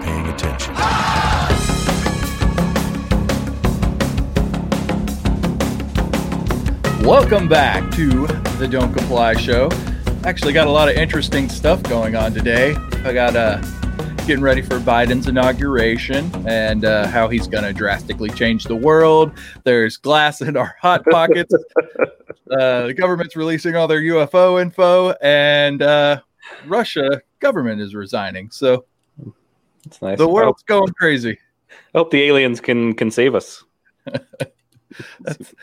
paying attention. Welcome back to the Don't Comply Show. Actually, got a lot of interesting stuff going on today. I got uh, getting ready for Biden's inauguration and uh, how he's going to drastically change the world. There's glass in our hot pockets. uh, the government's releasing all their UFO info, and uh, Russia government is resigning. So It's nice. the I world's going crazy. hope, hope the aliens can can save us. That's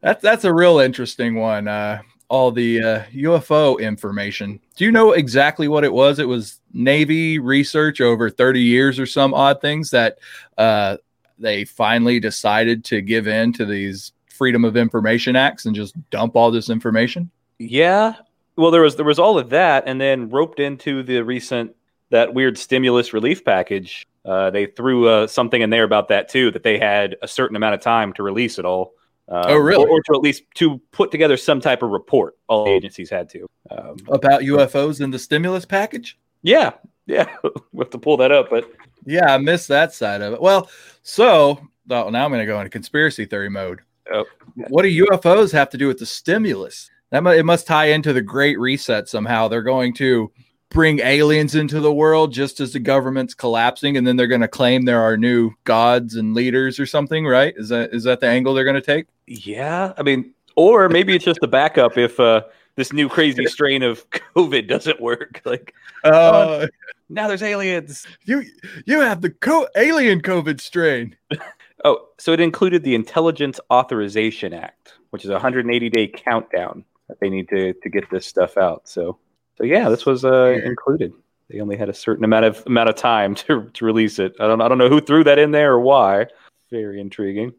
that's that's a real interesting one. Uh, all the uh, UFO information. Do you know exactly what it was? It was Navy research over 30 years or some odd things that uh, they finally decided to give in to these Freedom of Information Acts and just dump all this information. Yeah. Well, there was there was all of that, and then roped into the recent that weird stimulus relief package. Uh, they threw uh, something in there about that too, that they had a certain amount of time to release it all. Um, Oh, really? Or, or to at least to put together some type of report. All the agencies had to. Um, About UFOs in the stimulus package? yeah, yeah. we have to pull that up, but Yeah, I missed that side of it. Well, so oh, now I'm going to go into conspiracy theory mode. Oh. What do UFOs have to do with the stimulus? That mu- it must tie into the Great Reset somehow. They're going to bring aliens into the world just as the government's collapsing, and then they're going to claim there are new gods and leaders or something. Right? Is that is that the angle they're going to take? Yeah, I mean, or maybe it's just a backup if uh, this new crazy strain of COVID doesn't work. Like Uh, now, there's aliens. you you have the co- alien COVID strain. Oh, so it included the Intelligence Authorization Act, which is a 180 day countdown that they need to to get this stuff out. So, so yeah, this was uh, included. They only had a certain amount of amount of time to, to release it. I don't I don't know who threw that in there or why. Very intriguing.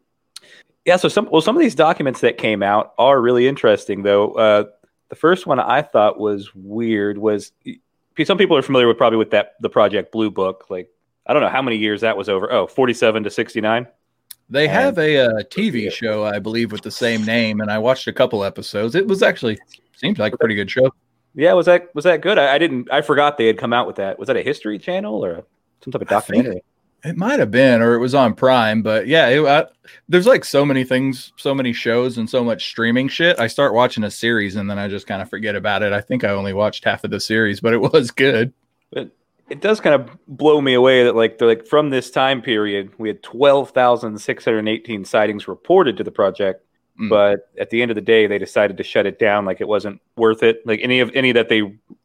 Yeah, so some well some of these documents that came out are really interesting though. Uh, the first one I thought was weird was some people are familiar with probably with that the Project Blue Book. Like I don't know how many years that was over. Oh, 47 to 69. They have a, uh TV show, I believe, with the same name, and I watched a couple episodes. It was actually seemed like a pretty good show. Yeah, was that was that good? I, I didn't. I forgot they had come out with that. Was that a History Channel or some type of documentary? It might have been, or it was on Prime, but yeah, it, I, there's like so many things, so many shows, and so much streaming shit. I start watching a series and then I just kind of forget about it. I think I only watched half of the series, but it was good. But it does kind of blow me away that like they're like from this time period, we had twelve thousand six hundred eighteen sightings reported to the project. Mm. But at the end of the day, they decided to shut it down. Like it wasn't worth it. Like any of any that they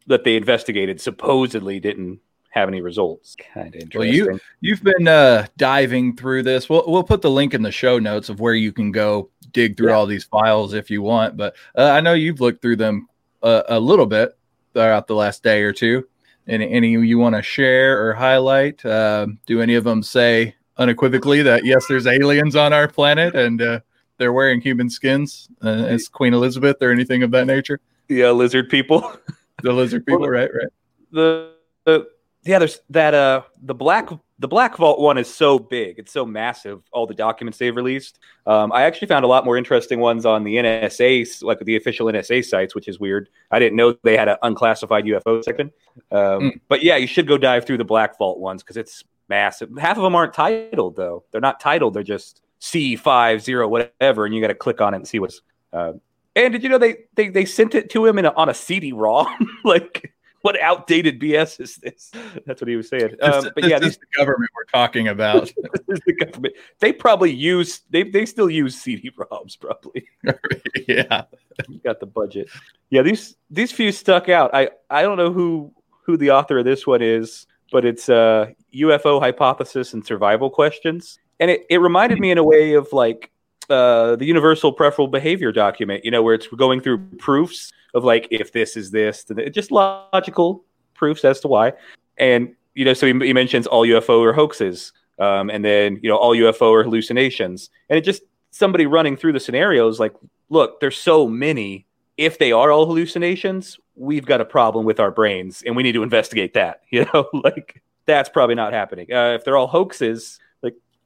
that they investigated supposedly didn't have any results. Kind of interesting. Well, interesting. you you've been uh, diving through this. We'll we'll put the link in the show notes of where you can go dig through Yeah. all these files if you want. But uh, I know you've looked through them uh, a little bit throughout the last day or two. Any any you want to share or highlight? Uh, do any of them say unequivocally that yes, there's aliens on our planet and uh, they're wearing human skins uh, as Queen Elizabeth or anything of that nature? yeah, lizard people. The lizard people, Well, right? Right. the, the yeah there's that uh the black the black vault one is so big it's so massive all the documents they've released um, i actually found a lot more interesting ones on the nsa like the official nsa sites which is weird i didn't know they had an unclassified ufo section um, Mm. but yeah you should go dive through the black vault ones because it's massive half of them aren't titled though they're not titled they're just c50 whatever and you got to click on it and see what's uh, and did you know they they, they sent it to him in a, on a cd-rom like what outdated BS is this? That's what he was saying. Um, This- but this yeah, is these, the government we're talking about. this is the government. They probably use they they still use CD-ROMs. Probably yeah. You got the budget. Yeah, these these few stuck out. I I don't know who who the author of this one is, but it's uh, UFO hypothesis and survival questions, and it it reminded me in a way of like uh, the universal preferable behavior document. You know, where it's going through proofs of like if this is this, just logical proofs as to why. And you know, so he, he mentions all UFO are hoaxes, um, and then you know all UFO are hallucinations, and it just somebody running through the scenarios like, look, there's so many. If they are all hallucinations, we've got a problem with our brains, and we need to investigate that. You know, like that's probably not happening. Uh, if they're all hoaxes,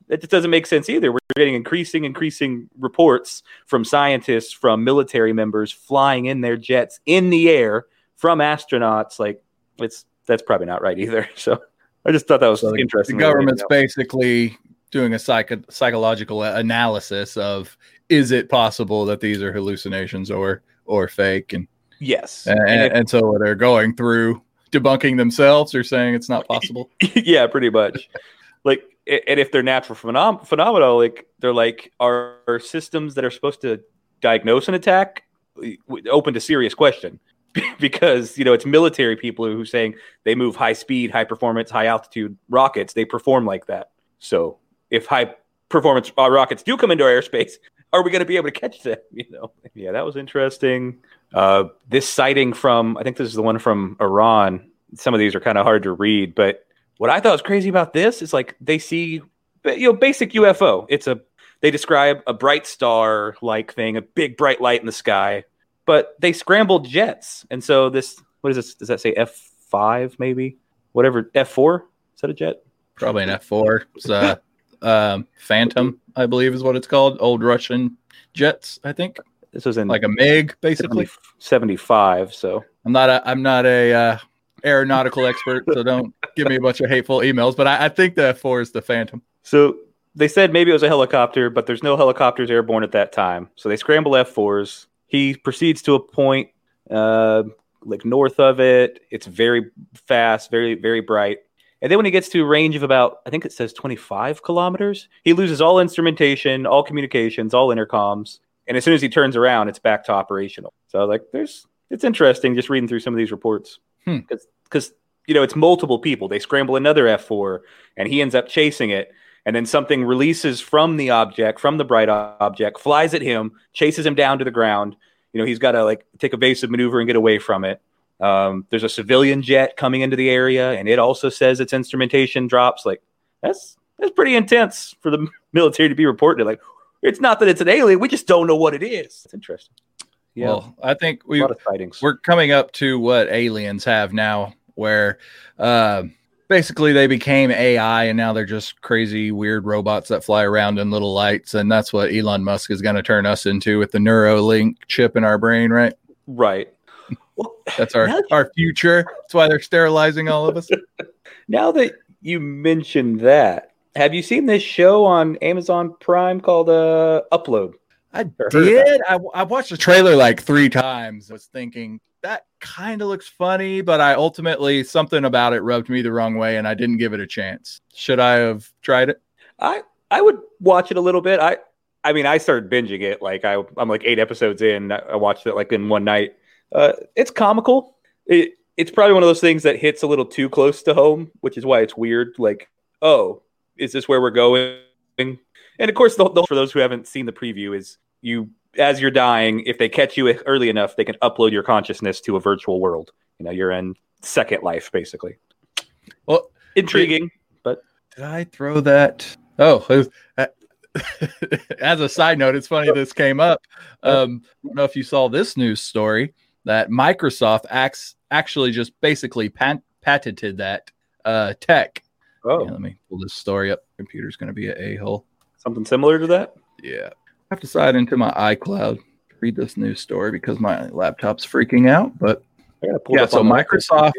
it just doesn't make sense either. We're getting increasing, increasing reports from scientists, from military members flying in their jets in the air, from astronauts. Like it's that's probably not right either. So I just thought that was So interesting. the government's basically doing a psycho- psychological analysis of is it possible that these are hallucinations or or fake and yes, and, And and so they're going through debunking themselves or saying it's not possible. yeah, pretty much. like, and if they're natural phenom- phenomena, like they're like are, are systems that are supposed to diagnose an attack open to serious question because you know it's military people who are saying they move high speed, high performance, high altitude rockets. They perform like that. So if high performance uh, rockets do come into our airspace, are we going to be able to catch them? You know, yeah, that was interesting. Uh, this sighting from I think this is the one from Iran. Some of these are kind of hard to read, but what I thought was crazy about this is like they see you know basic UFO. It's a they describe a bright star like thing, a big bright light in the sky, but they scrambled jets, and so this what is this? Does that say F five maybe? Whatever F four is that a jet? Probably an F four. It's uh, um, Phantom, I believe, is what it's called. Old Russian jets, I think, This was in like a MiG, basically. 75. So I'm not a I'm not a uh, aeronautical expert, so don't give me a bunch of hateful emails. But I, I think the F four is the Phantom. So they said maybe it was a helicopter, but there's no helicopters airborne at that time. So they scramble F4s. He proceeds to a point uh, like north of it. It's very fast, very, very bright. And then when he gets to a range of about, I think it says 25 kilometers, he loses all instrumentation, all communications, all intercoms. And as soon as he turns around, it's back to operational. So like, there's, it's interesting just reading through some of these reports Hmm. Because, you know, it's multiple people. They scramble another F4 and he ends up chasing it and then something releases from the object, from the bright object, flies at him, chases him down to the ground. You know, he's got to like take a evasive maneuver and get away from it. Um, there's a civilian jet coming into the area, and it also says its instrumentation drops. Like that's that's pretty intense for the military to be reporting. Like it's not that it's an alien, we just don't know what it is. It's interesting. Yeah, Well, I think we lot of sightings. we're coming up to what aliens have now, where uh, basically they became AI and now they're just crazy, weird robots that fly around in little lights, and that's what Elon Musk is going to turn us into with the Neuralink chip in our brain, right? right. Well, That's our our future. That's why they're sterilizing all of us. Now that you mentioned that, have you seen this show on Amazon Prime called uh, Upload? I did. I, I watched the trailer like three times. I Was thinking that kind of looks funny, but I ultimately something about it rubbed me the wrong way, and I didn't give it a chance. Should I have tried it? I I would watch it a little bit. I I mean, I started binging it. Like I I'm like eight episodes in. I I watched it like in one night. Uh, it's comical. It it's probably one of those things that hits a little too close to home, which is why it's weird. Like, oh, is this where we're going? And of course, the, the, for those who haven't seen the preview, is you as you're dying, if they catch you early enough, they can upload your consciousness to a virtual world. You know, you're in second life, basically. Well, Intriguing. But did I throw that? Oh, was- uh, as a side note, it's funny this came up. Um, I don't know if you saw this news story that Microsoft acts actually just basically pat- patented that uh, tech. Oh, Yeah, let me pull this story up. Computer's going to be an a hole. something similar to that. Yeah, have to sign into my iCloud to read this news story because my laptop's freaking out. But I gotta pull it yeah, so Microsoft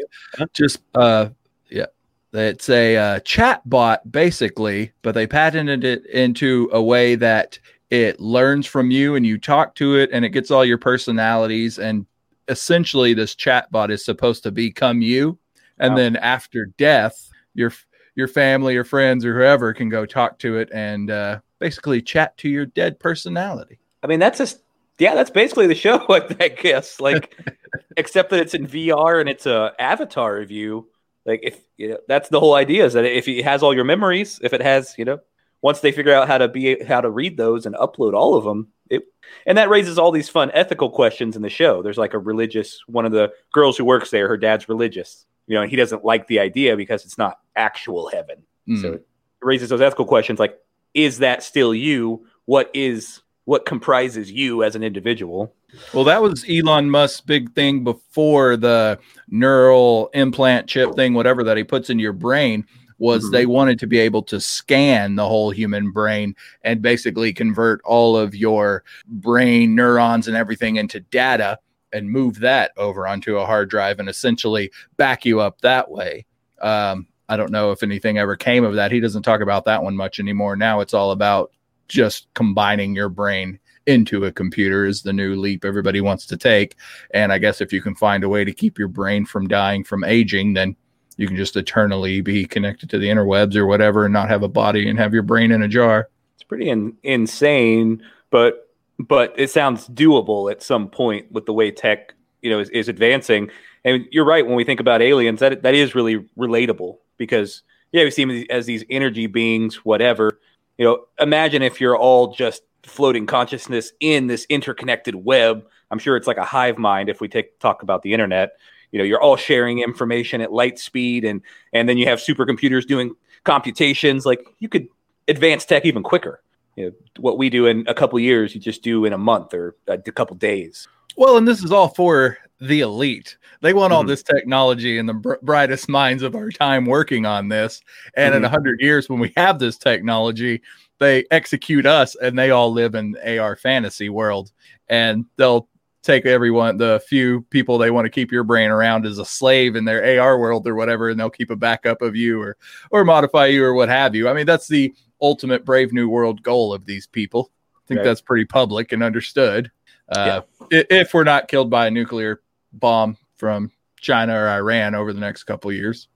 just uh yeah it's a uh, chat bot basically but they patented it into a way that it learns from you and you talk to it and it gets all your personalities and essentially this chat bot is supposed to become you and Wow. then after death your your family or friends or whoever can go talk to it and uh, basically chat to your dead personality I mean, that's just yeah, that's basically the show, I guess. Like, except that it's in VR and it's a avatar of you. Like, if you know, that's the whole idea is that if it has all your memories, if it has, you know, once they figure out how to be how to read those and upload all of them, it and that raises all these fun ethical questions in the show. There's like a religious one of the girls who works there, her dad's religious, you know, and he doesn't like the idea because it's not actual heaven. Mm. So it raises those ethical questions like, is that still you? What is what comprises you as an individual? Well, that was Elon Musk's big thing before the neural implant chip thing, whatever that he puts in your brain. Was Mhm. they wanted to be able to scan the whole human brain and basically convert all of your brain neurons and everything into data and move that over onto a hard drive and essentially back you up that way. Um, I don't know if anything ever came of that. He doesn't talk about that one much anymore. Now it's all about just combining your brain into a computer is the new leap everybody wants to take. And I guess if you can find a way to keep your brain from dying from aging, then you can just eternally be connected to the interwebs or whatever and not have a body and have your brain in a jar. It's pretty in, insane, but but it sounds doable at some point with the way tech you know is, is advancing. And you're right when we think about aliens, that that is really relatable because yeah, we see them as these energy beings, whatever. You know, imagine if you're all just floating consciousness in this interconnected web. I'm sure it's like a hive mind if we take talk about the internet. You know, you're all sharing information at light speed and and then you have supercomputers doing computations. Like you could advance tech even quicker. You know, what we do in a couple years, you just do in a month or a, couple days. Well, and this is all for the elite. They want all mm-hmm. this technology and the br- brightest minds of our time working on this. And mm-hmm. in a hundred years, when we have this technology, they execute us and they all live in AR fantasy world and they'll take everyone the few people they want to keep your brain around as a slave in their AR world or whatever and they'll keep a backup of you or or modify you or what have you. I mean that's the ultimate brave new world goal of these people. I think that's pretty public and understood. Uh, yeah. if we're not killed by a nuclear bomb from China or Iran over the next couple years.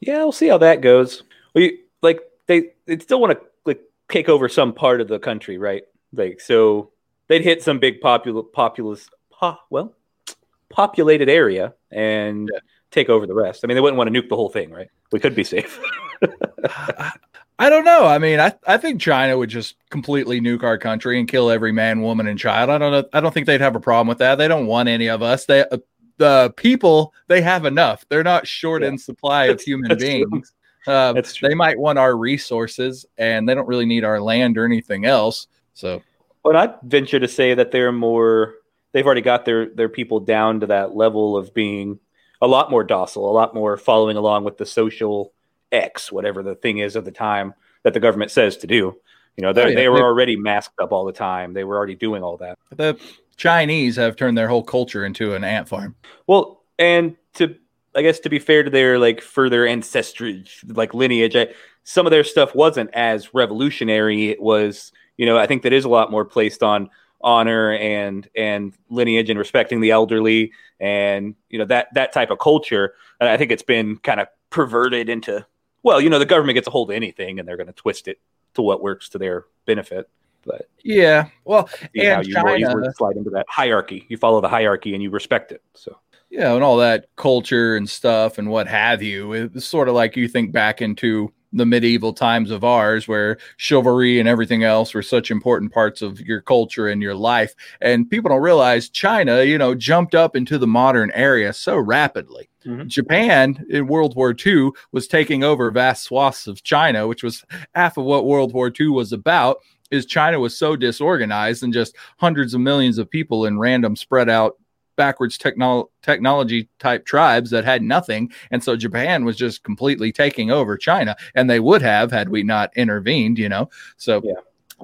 Yeah, we'll see how that goes. We like they they still want to like take over some part of the country, right? Like so they'd hit some big popul- populous po- well populated area and yeah. take over the rest. I mean, they wouldn't want to nuke the whole thing, right? We could be safe. I don't know. I mean, I, I think China would just completely nuke our country and kill every man, woman, and child. I don't know. I don't think they'd have a problem with that. They don't want any of us. They uh, the people they have enough. They're not short yeah. in supply of human beings. True. Uh, they might want our resources, and they don't really need our land or anything else. So, but I'd venture to say that they're more. They've already got their their people down to that level of being a lot more docile, a lot more following along with the social X, whatever the thing is of the time that the government says to do. You know, oh, yeah. they were already masked up all the time. They were already doing all that. The Chinese have turned their whole culture into an ant farm. Well, and to I guess to be fair to their like further ancestry, like lineage, I, some of their stuff wasn't as revolutionary. It was, you know, I think that is a lot more placed on honor and and lineage and respecting the elderly and you know that that type of culture. And I think it's been kind of perverted into well, you know, the government gets a hold of anything and they're going to twist it to what works to their benefit. But yeah, well, and how you China, more slide into that hierarchy. You follow the hierarchy and you respect it. So yeah, and all that culture and stuff and what have you. It's sort of like you think back into the medieval times of ours where chivalry and everything else were such important parts of your culture and your life. And people don't realize China, you know, jumped up into the modern area so rapidly. Mm-hmm. Japan in World War II was taking over vast swaths of China, which was half of what World War II was about. Is China was so disorganized and just hundreds of millions of people in random spread out backwards technolo- technology type tribes that had nothing. And so Japan was just completely taking over China. And they would have had we not intervened, you know. So yeah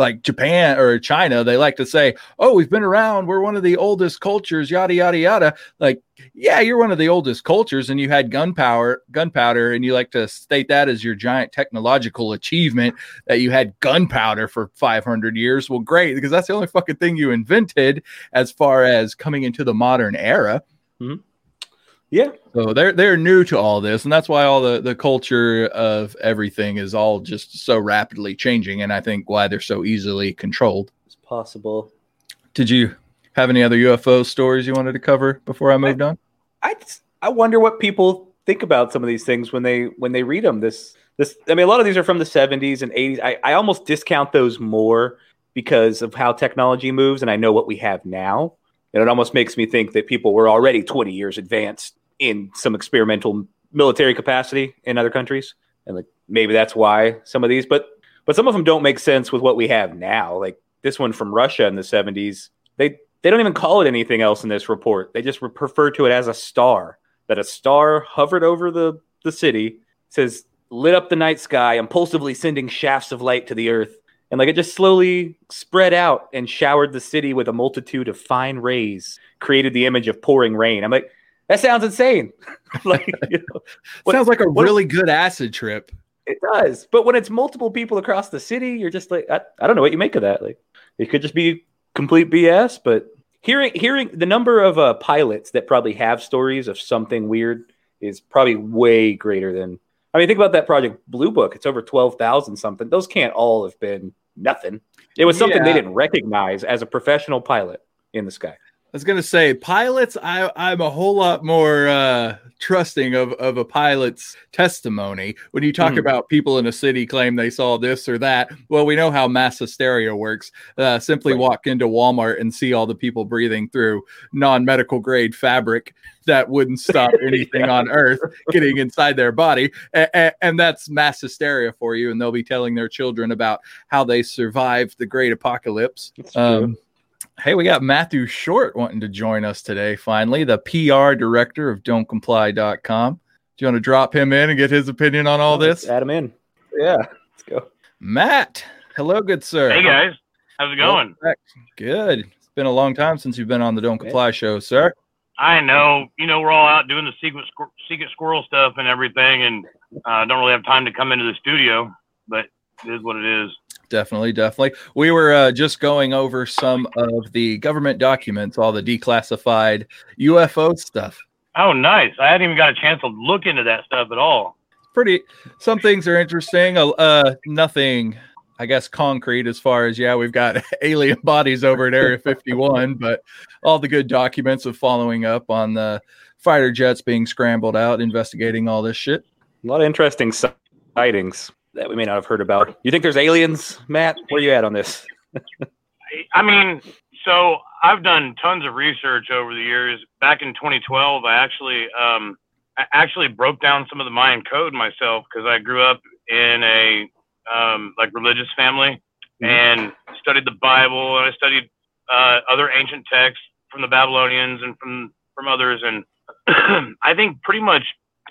like Japan or China, they like to say, "Oh, we've been around. We're one of the oldest cultures." Yada yada yada. Like, yeah, you're one of the oldest cultures, and you had gunpowder, gunpowder, and you like to state that as your giant technological achievement that you had gunpowder for 500 years. Well, great, because that's the only fucking thing you invented as far as coming into the modern era. Mm-hmm. Yeah. So they're they're new to all this, and that's why all the the culture of everything is all just so rapidly changing, and I think why they're so easily controlled. It's possible. Did you have any other UFO stories you wanted to cover before I moved I, on? I I wonder what people think about some of these things when they when they read them. This this I mean, a lot of these are from the '70s and '80s. I I almost discount those more because of how technology moves, and I know what we have now. And it almost makes me think that people were already 20 years advanced in some experimental military capacity in other countries, and like maybe that's why some of these, but but some of them don't make sense with what we have now. Like this one from Russia in the '70s, they they don't even call it anything else in this report. They just refer to it as a star. That a star hovered over the the city, says lit up the night sky, impulsively sending shafts of light to the earth. And like it just slowly spread out and showered the city with a multitude of fine rays, created the image of pouring rain. I'm like, That sounds insane. like, you know, what- Sounds like a what- really good acid trip. It does, but when it's multiple people across the city, you're just like, I, I don't know what you make of that. Like, it could just be complete BS. But hearing hearing the number of uh, pilots that probably have stories of something weird is probably way greater than. I mean, think about that project Blue Book. It's over twelve thousand something. Those can't all have been nothing. It was something they didn't recognize as a professional pilot in the sky. I was gonna say pilots. I I'm a whole lot more uh, trusting of of a pilot's testimony when you talk Mhm. about people in a city claim they saw this or that. Well, we know how mass hysteria works. Uh, simply Right. walk into Walmart and see all the people breathing through non medical grade fabric that wouldn't stop anything on earth getting inside their body, and, and that's mass hysteria for you. And they'll be telling their children about how they survived the great apocalypse. Um, hey, we got Matthew Short wanting to join us today, finally, the PR director of don'tcomply.com. Do you want to drop him in and get his opinion on all this? Add him in. Yeah, let's go. Matt, hello, good sir. Hey guys, how's it going? Good. It's been a long time since you've been on the Don't Comply show, sir. I know, you know, we're all out doing the secret squir- secret squirrel stuff and everything, and uh, don't really have time to come into the studio, but it is what it is. Definitely, definitely. We were uh, just going over some of the government documents, all the declassified UFO stuff. Oh, nice! I hadn't even got a chance to look into that stuff at all. pretty some things are interesting uh, uh nothing i guess concrete as far as yeah we've got alien bodies over at area 51 but all the good documents of following up on the fighter jets being scrambled out investigating all this shit A lot of interesting sightings that we may not have heard about. You think there's aliens, Matt? Where are you at on this? I mean, so I've done tons of research over the years. Back in 2012, I actually um, I actually broke down some of the Mayan code myself because I grew up in a um, like religious family Mhm. and studied the Bible and I studied uh, other ancient texts from the Babylonians and from from others. And I think pretty much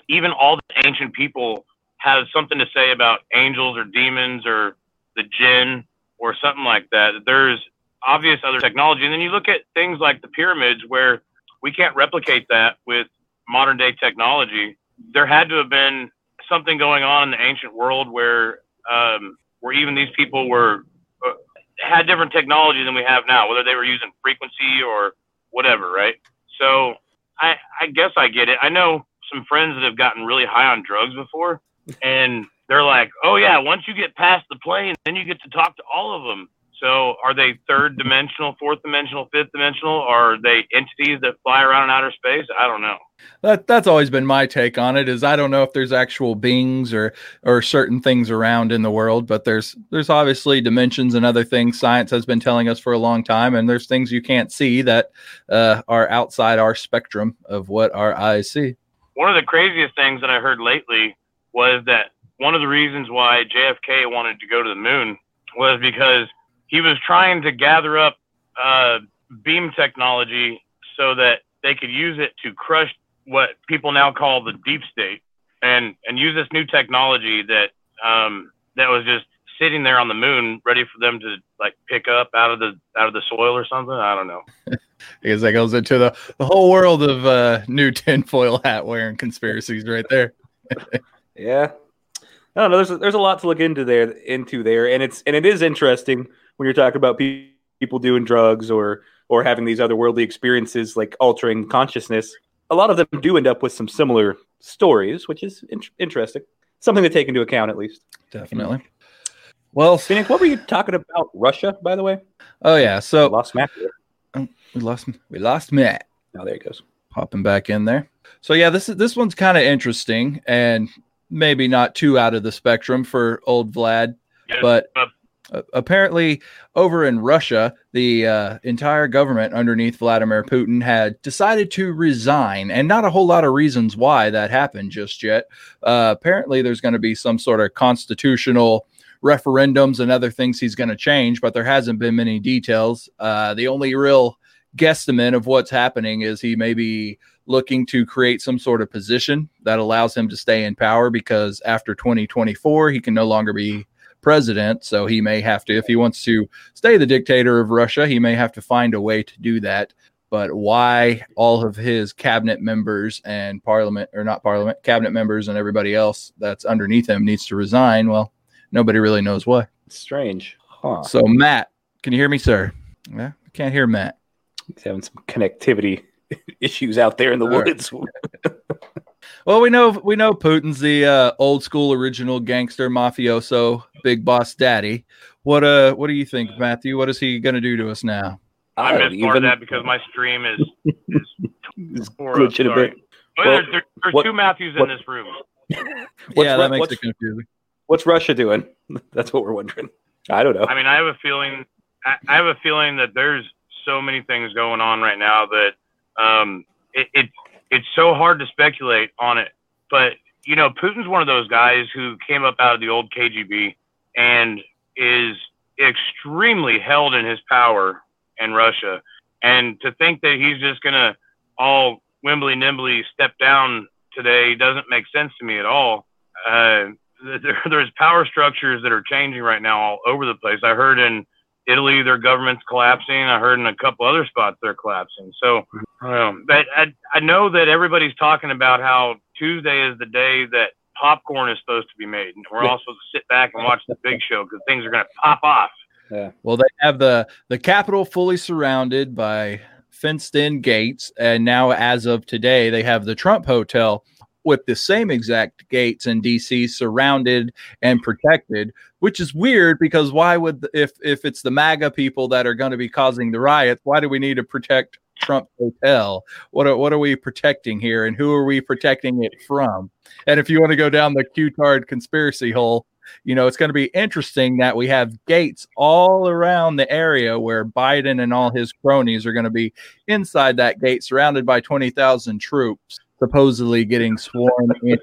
even all the ancient people have something to say about angels or demons or the jinn or something like that. There's obvious other technology. And then you look at things like the pyramids where we can't replicate that with modern day technology. There had to have been something going on in the ancient world where um, where even these people were uh, had different technology than we have now, whether they were using frequency or whatever, right? So I I guess I get it. I know some friends that have gotten really high on drugs before, and they're like, "Oh yeah, once you get past the plane, then you get to talk to all of them." So are they third dimensional, fourth dimensional, fifth dimensional? Are they entities that fly around in outer space? I don't know. that that's always been my take on it is i don't know if there's actual beings or or certain things around in the world but there's there's obviously dimensions and other things science has been telling us for a long time and there's things you can't see that uh, are outside our spectrum of what our eyes see One of the craziest things that I heard lately was that one of the reasons why JFK wanted to go to the moon was because he was trying to gather up uh, beam technology so that they could use it to crush what people now call the deep state and and use this new technology that um, that was just sitting there on the moon ready for them to like pick up out of the out of the soil or something. I don't know. Because that goes into the, the whole world of uh, new tinfoil hat wearing conspiracies right there Yeah, I don't know. There's a, there's a lot to look into there into there, and it's and it is interesting when you're talking about pe- people doing drugs or or having these otherworldly experiences like altering consciousness. A lot of them do end up with some similar stories, which is in- interesting. Something to take into account, at least. definitely well Phoenix, what were you talking about? Russia, by the way. oh yeah I so lost Matt. Oh, we lost we lost matt Oh, there he goes. popping back in there. So yeah, this is this one's kind of interesting and maybe not too out of the spectrum for old Vlad, Yeah, but uh, uh, apparently over in Russia, the uh, entire government underneath Vladimir Putin had decided to resign, and not a whole lot of reasons why that happened just yet. Uh, apparently, there's going to be some sort of constitutional referendums and other things he's going to change, but there hasn't been many details. Uh, the only real guesstimate of what's happening is he may be looking to create some sort of position that allows him to stay in power because after 2024 he can no longer be president. So he may have to if he wants to stay the dictator of russia he may have to find a way to do that. But why all of his cabinet members and parliament or not parliament cabinet members and everybody else that's underneath him needs to resign? Well nobody really knows why. Strange. Huh. so matt can you hear me sir? Yeah I can't hear matt He's having some connectivity issues out there in the All right. woods. well we know we know putin's the uh, old school original gangster mafioso big boss daddy what uh what do you think matthew what is he gonna do to us now I don't missed part of that because my stream is It's tore up. glitching a Sorry. bit. Well, Well, there's, there, there's what- two Matthews what- in this room. Yeah Ru- that makes it confusing What's Russia doing? That's what we're wondering. I don't know. I mean, I have a feeling. I, I have a feeling that there's so many things going on right now that um, it, it it's so hard to speculate on it. But you know, Putin's one of those guys who came up out of the old KGB and is extremely held in his power in Russia. And to think that he's just gonna all wimbly nimbly step down today doesn't make sense to me at all. Uh, there, there's power structures that are changing right now all over the place. I heard in Italy their government's collapsing. I heard in a couple other spots they're collapsing. So, um, but I, I know that everybody's talking about how Tuesday is the day that popcorn is supposed to be made, and we're all supposed to sit back and watch the big show because things are going to pop off. Yeah. Well, they have the the capital fully surrounded by fenced in gates, and now as of today, they have the Trump Hotel with the same exact gates in DC surrounded and protected, which is weird because why would if if it's the MAGA people that are going to be causing the riots, why do we need to protect Trump Hotel? What are, what are we protecting here, and who are we protecting it from? And if you want to go down the Q-tard conspiracy hole, you know, it's going to be interesting that we have gates all around the area where Biden and all his cronies are going to be inside that gate, surrounded by 20,000 troops, supposedly getting sworn in.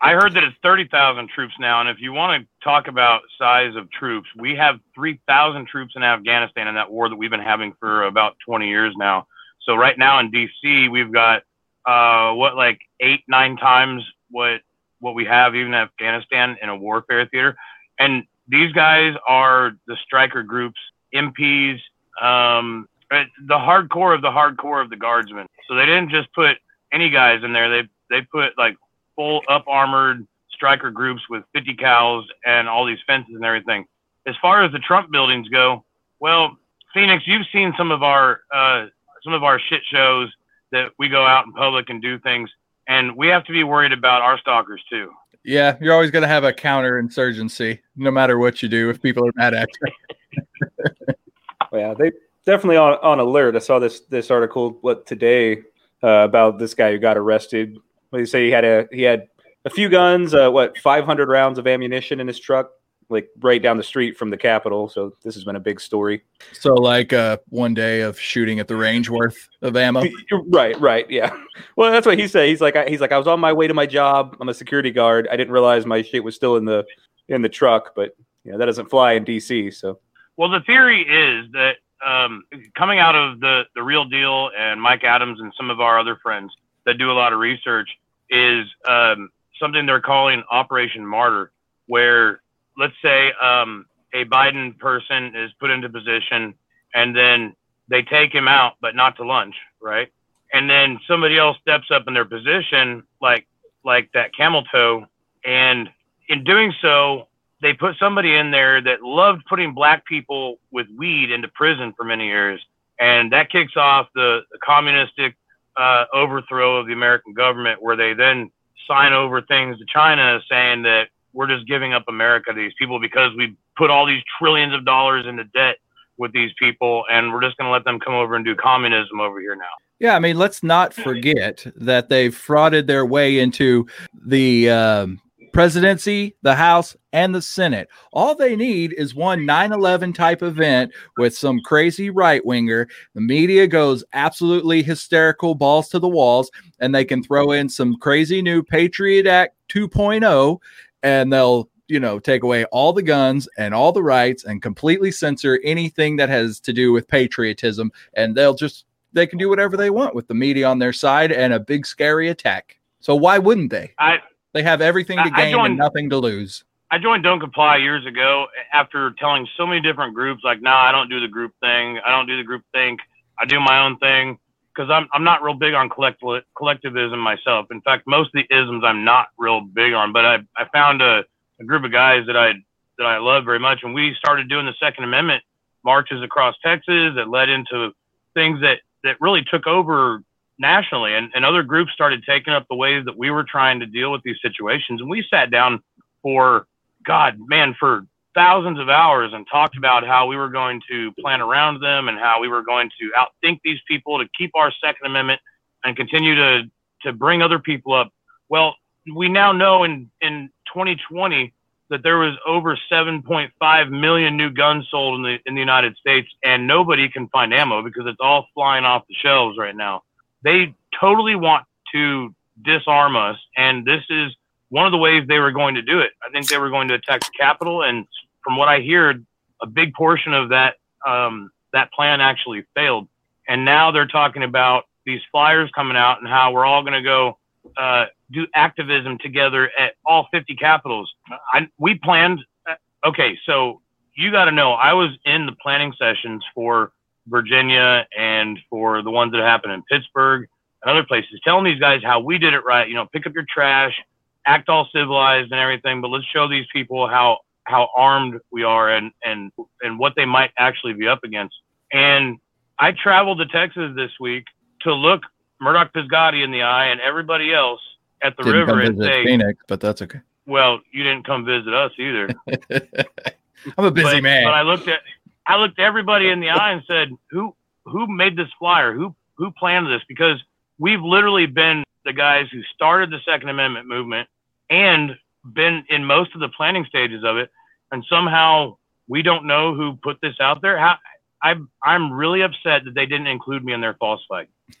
I heard that it's 30,000 troops now. And if you want to talk about size of troops, we have 3,000 troops in Afghanistan in that war that we've been having for about 20 years now. So right now in DC, we've got, uh, what, like eight, nine times what, what we have even in Afghanistan in a warfare theater. And these guys are the Stryker groups, MPs, um, the hardcore of the hardcore of the guardsmen. So they didn't just put any guys in there. They, they put like full up armored Stryker groups with 50 cals and all these fences and everything. As far as the Trump buildings go, well, Phoenix, you've seen some of our uh, some of our shit shows that we go out in public and do things, and we have to be worried about our stalkers too. Yeah, you're always going to have a counterinsurgency, no matter what you do, if people are mad at you. Yeah, they definitely on, on alert. I saw this this article what today uh, about this guy who got arrested. They say he had a he had a few guns, uh, what 500 rounds of ammunition in his truck, like right down the street from the Capitol. So this has been a big story. So, like uh, one day of shooting at the range worth of ammo. Right, right, yeah. Well, that's what he said. He's like, I, he's like, I was on my way to my job. I'm a security guard. I didn't realize my shit was still in the in the truck, but you know that doesn't fly in DC. So Well, the theory is that um, coming out of the the real deal and Mike Adams and some of our other friends that do a lot of research is um, something they're calling Operation Martyr, where let's say um, a Biden person is put into position and then they take him out, but not to lunch, right? And then somebody else steps up in their position, like like that camel toe, and in doing so, they put somebody in there that loved putting black people with weed into prison for many years, and that kicks off the, the communistic uh, overthrow of the American government, where they then sign over things to China saying that we're just giving up America to these people because we put all these trillions of dollars into debt with these people, and we're just going to let them come over and do communism over here now. Yeah, I mean, let's not forget that they've frauded their way into the um, presidency, the House, and the Senate. All they need is one 9 11 type event with some crazy right winger. The media goes absolutely hysterical, balls to the walls, and they can throw in some crazy new Patriot Act 2.0, and they'll you know, take away all the guns and all the rights and completely censor anything that has to do with patriotism. And they'll just, they can do whatever they want with the media on their side and a big scary attack. So why wouldn't they? I, They have everything to gain joined- and nothing to lose. I joined Don't Comply years ago after telling so many different groups, like, nah, I don't do the group thing. I don't do the group think. I do my own thing because I'm I'm not real big on collect- collectivism myself. In fact, most of the isms I'm not real big on. But I I found a, a group of guys that I that I love very much, and we started doing the Second Amendment marches across Texas that led into things that that really took over nationally, and, and other groups started taking up the ways that we were trying to deal with these situations, and we sat down for God, man, for thousands of hours and talked about how we were going to plan around them and how we were going to outthink these people to keep our Second Amendment and continue to to bring other people up. Well, we now know in in 2020 that there was over 7.5 million new guns sold in the in the United States, and nobody can find ammo because it's all flying off the shelves right now. They totally want to disarm us, and this is one of the ways they were going to do it. I think they were going to attack the Capitol, and from what I hear, a big portion of that um, that plan actually failed. And now they're talking about these flyers coming out and how we're all going to go uh, do activism together at all 50 capitals. I, we planned. Uh, okay, so you got to know, I was in the planning sessions for Virginia and for the ones that happened in Pittsburgh and other places, telling these guys how we did it right. You know, pick up your trash, act all civilized and everything, but let's show these people how how armed we are and and and what they might actually be up against. And I traveled to Texas this week to look Murdoch Pizgatti in the eye and everybody else at the Didn't river and say, Phoenix, but that's okay. "Well, you didn't come visit us either." I'm a busy but, man. But I looked at I looked everybody in the eye and said, "Who who made this flyer? Who who planned this?" Because we've literally been the guys who started the Second Amendment movement and been in most of the planning stages of it, and somehow we don't know who put this out there. How, I'm I'm really upset that they didn't include me in their false flag.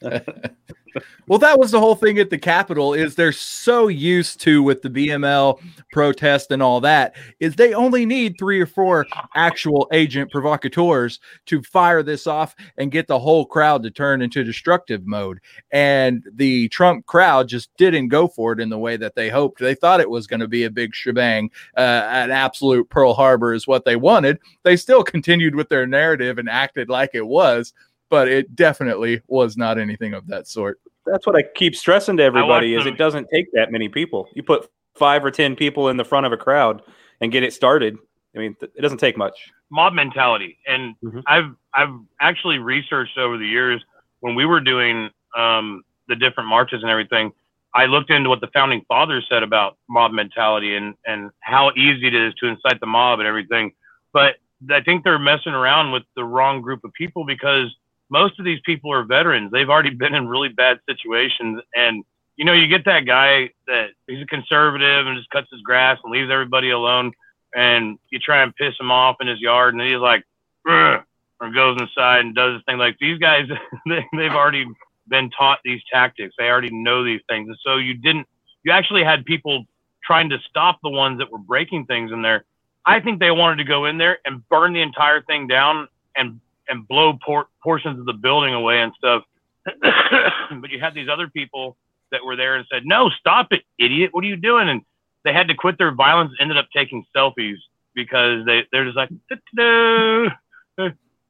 well, that was the whole thing at the Capitol. Is they're so used to with the BML protest and all that is they only need three or four actual agent provocateurs to fire this off and get the whole crowd to turn into destructive mode. And the Trump crowd just didn't go for it in the way that they hoped. They thought it was going to be a big shebang, uh, an absolute Pearl Harbor is what they wanted. They still continued with their narrative and acted like it was but it definitely was not anything of that sort. That's what I keep stressing to everybody is it doesn't take that many people. You put five or ten people in the front of a crowd and get it started. I mean, it doesn't take much. Mob mentality, and mm-hmm. I've I've actually researched over the years when we were doing um, the different marches and everything. I looked into what the founding fathers said about mob mentality and and how easy it is to incite the mob and everything. But I think they're messing around with the wrong group of people because most of these people are veterans. They've already been in really bad situations. And, you know, you get that guy that he's a conservative and just cuts his grass and leaves everybody alone. And you try and piss him off in his yard and he's like, or goes inside and does his thing. Like these guys, they've already been taught these tactics. They already know these things. And so you didn't, you actually had people trying to stop the ones that were breaking things in there. I think they wanted to go in there and burn the entire thing down and and blow por- portions of the building away and stuff. but you had these other people that were there and said, "No, stop it, idiot! What are you doing?" And they had to quit their violence. Ended up taking selfies because they they're just like,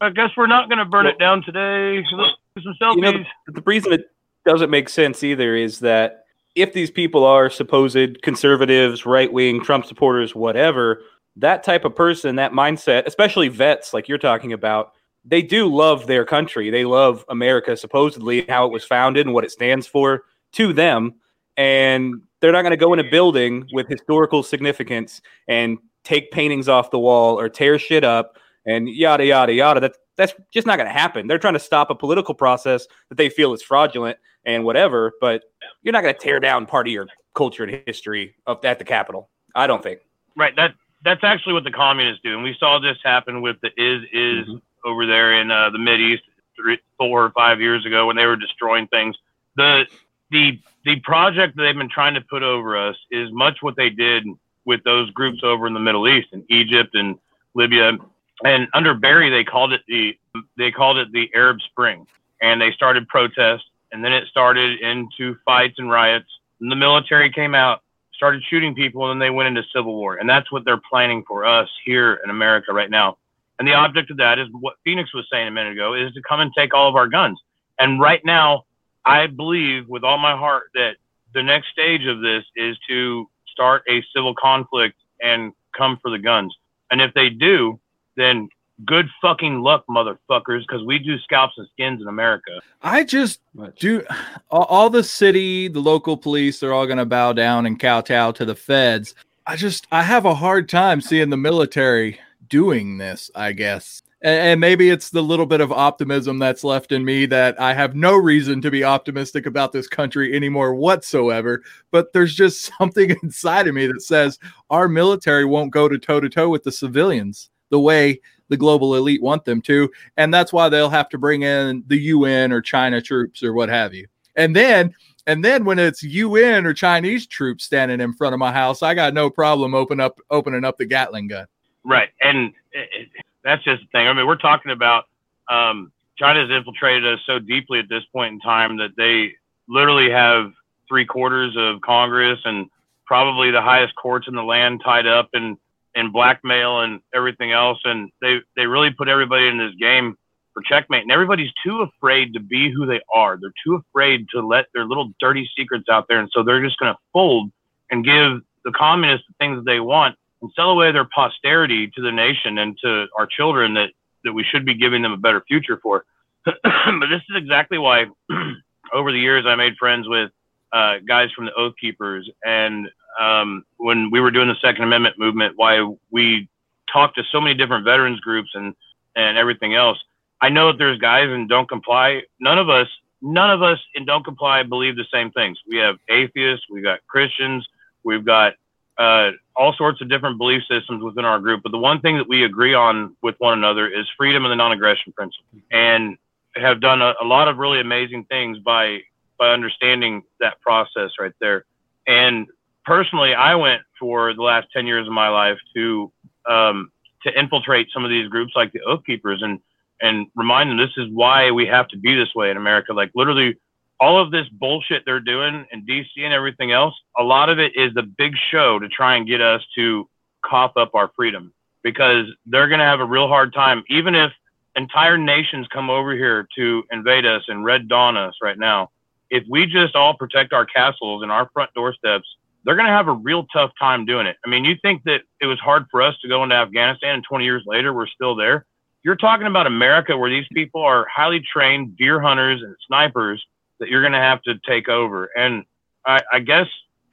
"I guess we're not going to burn it down today." Some selfies. You know, the, the reason it doesn't make sense either is that if these people are supposed conservatives, right wing, Trump supporters, whatever, that type of person, that mindset, especially vets like you're talking about, they do love their country. They love America, supposedly how it was founded and what it stands for to them. And they're not going to go in a building with historical significance and take paintings off the wall or tear shit up and yada yada yada. That that's just not going to happen. They're trying to stop a political process that they feel is fraudulent and whatever. But you're not going to tear down part of your culture and history of, at the Capitol. I don't think. Right. That that's actually what the communists do, and we saw this happen with the is is mm-hmm over there in uh, the Mid East three, four or five years ago when they were destroying things. The the the project that they've been trying to put over us is much what they did with those groups over in the Middle East in Egypt and Libya. And under Barry, they called it the they called it the Arab Spring, and they started protests, and then it started into fights and riots. And the military came out, started shooting people, and then they went into civil war. And that's what they're planning for us here in America right now And the object of that is what Phoenix was saying a minute ago is to come and take all of our guns. And right now, I believe with all my heart that the next stage of this is to start a civil conflict and come for the guns. And if they do, then good fucking luck, motherfuckers, because we do scalps and skins in America. I just do all, all the city, the local police, they're all going to bow down and kowtow to the feds. I just, I have a hard time seeing the military doing this, I guess. And, maybe it's the little bit of optimism that's left in me that I have no reason to be optimistic about this country anymore whatsoever. But there's just something inside of me that says our military won't go to toe to toe with the civilians the way the global elite want them to. And that's why they'll have to bring in the UN or China troops or what have you. And then and then when it's UN or Chinese troops standing in front of my house, I got no problem open up opening up the Gatling gun. Right, and it, that's just the thing. I mean, we're talking about um, China's infiltrated us so deeply at this point in time that they literally have three quarters of Congress and probably the highest courts in the land tied up in in blackmail and everything else, and they they really put everybody in this game for checkmate. And everybody's too afraid to be who they are. They're too afraid to let their little dirty secrets out there, and so they're just going to fold and give the communists the things that they want and sell away their posterity to the nation and to our children that that we should be giving them a better future for. but this is exactly why over the years I made friends with uh, guys from the Oath Keepers and um, when we were doing the Second Amendment movement, why we talked to so many different veterans groups and and everything else. I know that there's guys in Don't Comply. None of us, none of us in Don't Comply believe the same things. We have atheists, we've got Christians, we've got uh, all sorts of different belief systems within our group. But the one thing that we agree on with one another is freedom and the non-aggression principle, and have done a, a lot of really amazing things by by understanding that process right there. And personally, I went for the last 10 years of my life to, um, to infiltrate some of these groups like the Oath Keepers and, and remind them this is why we have to be this way in America. Like literally all of this bullshit they're doing in DC and everything else, a lot of it is the big show to try and get us to cough up our freedom because they're going to have a real hard time, even if entire nations come over here to invade us and red dawn us right now. If we just all protect our castles and our front doorsteps they're going to have a real tough time doing it. I mean, you think that it was hard for us to go into Afghanistan and 20 years later, we're still there. You're talking about America where these people are highly trained deer hunters and snipers that you're going to have to take over. And I, I guess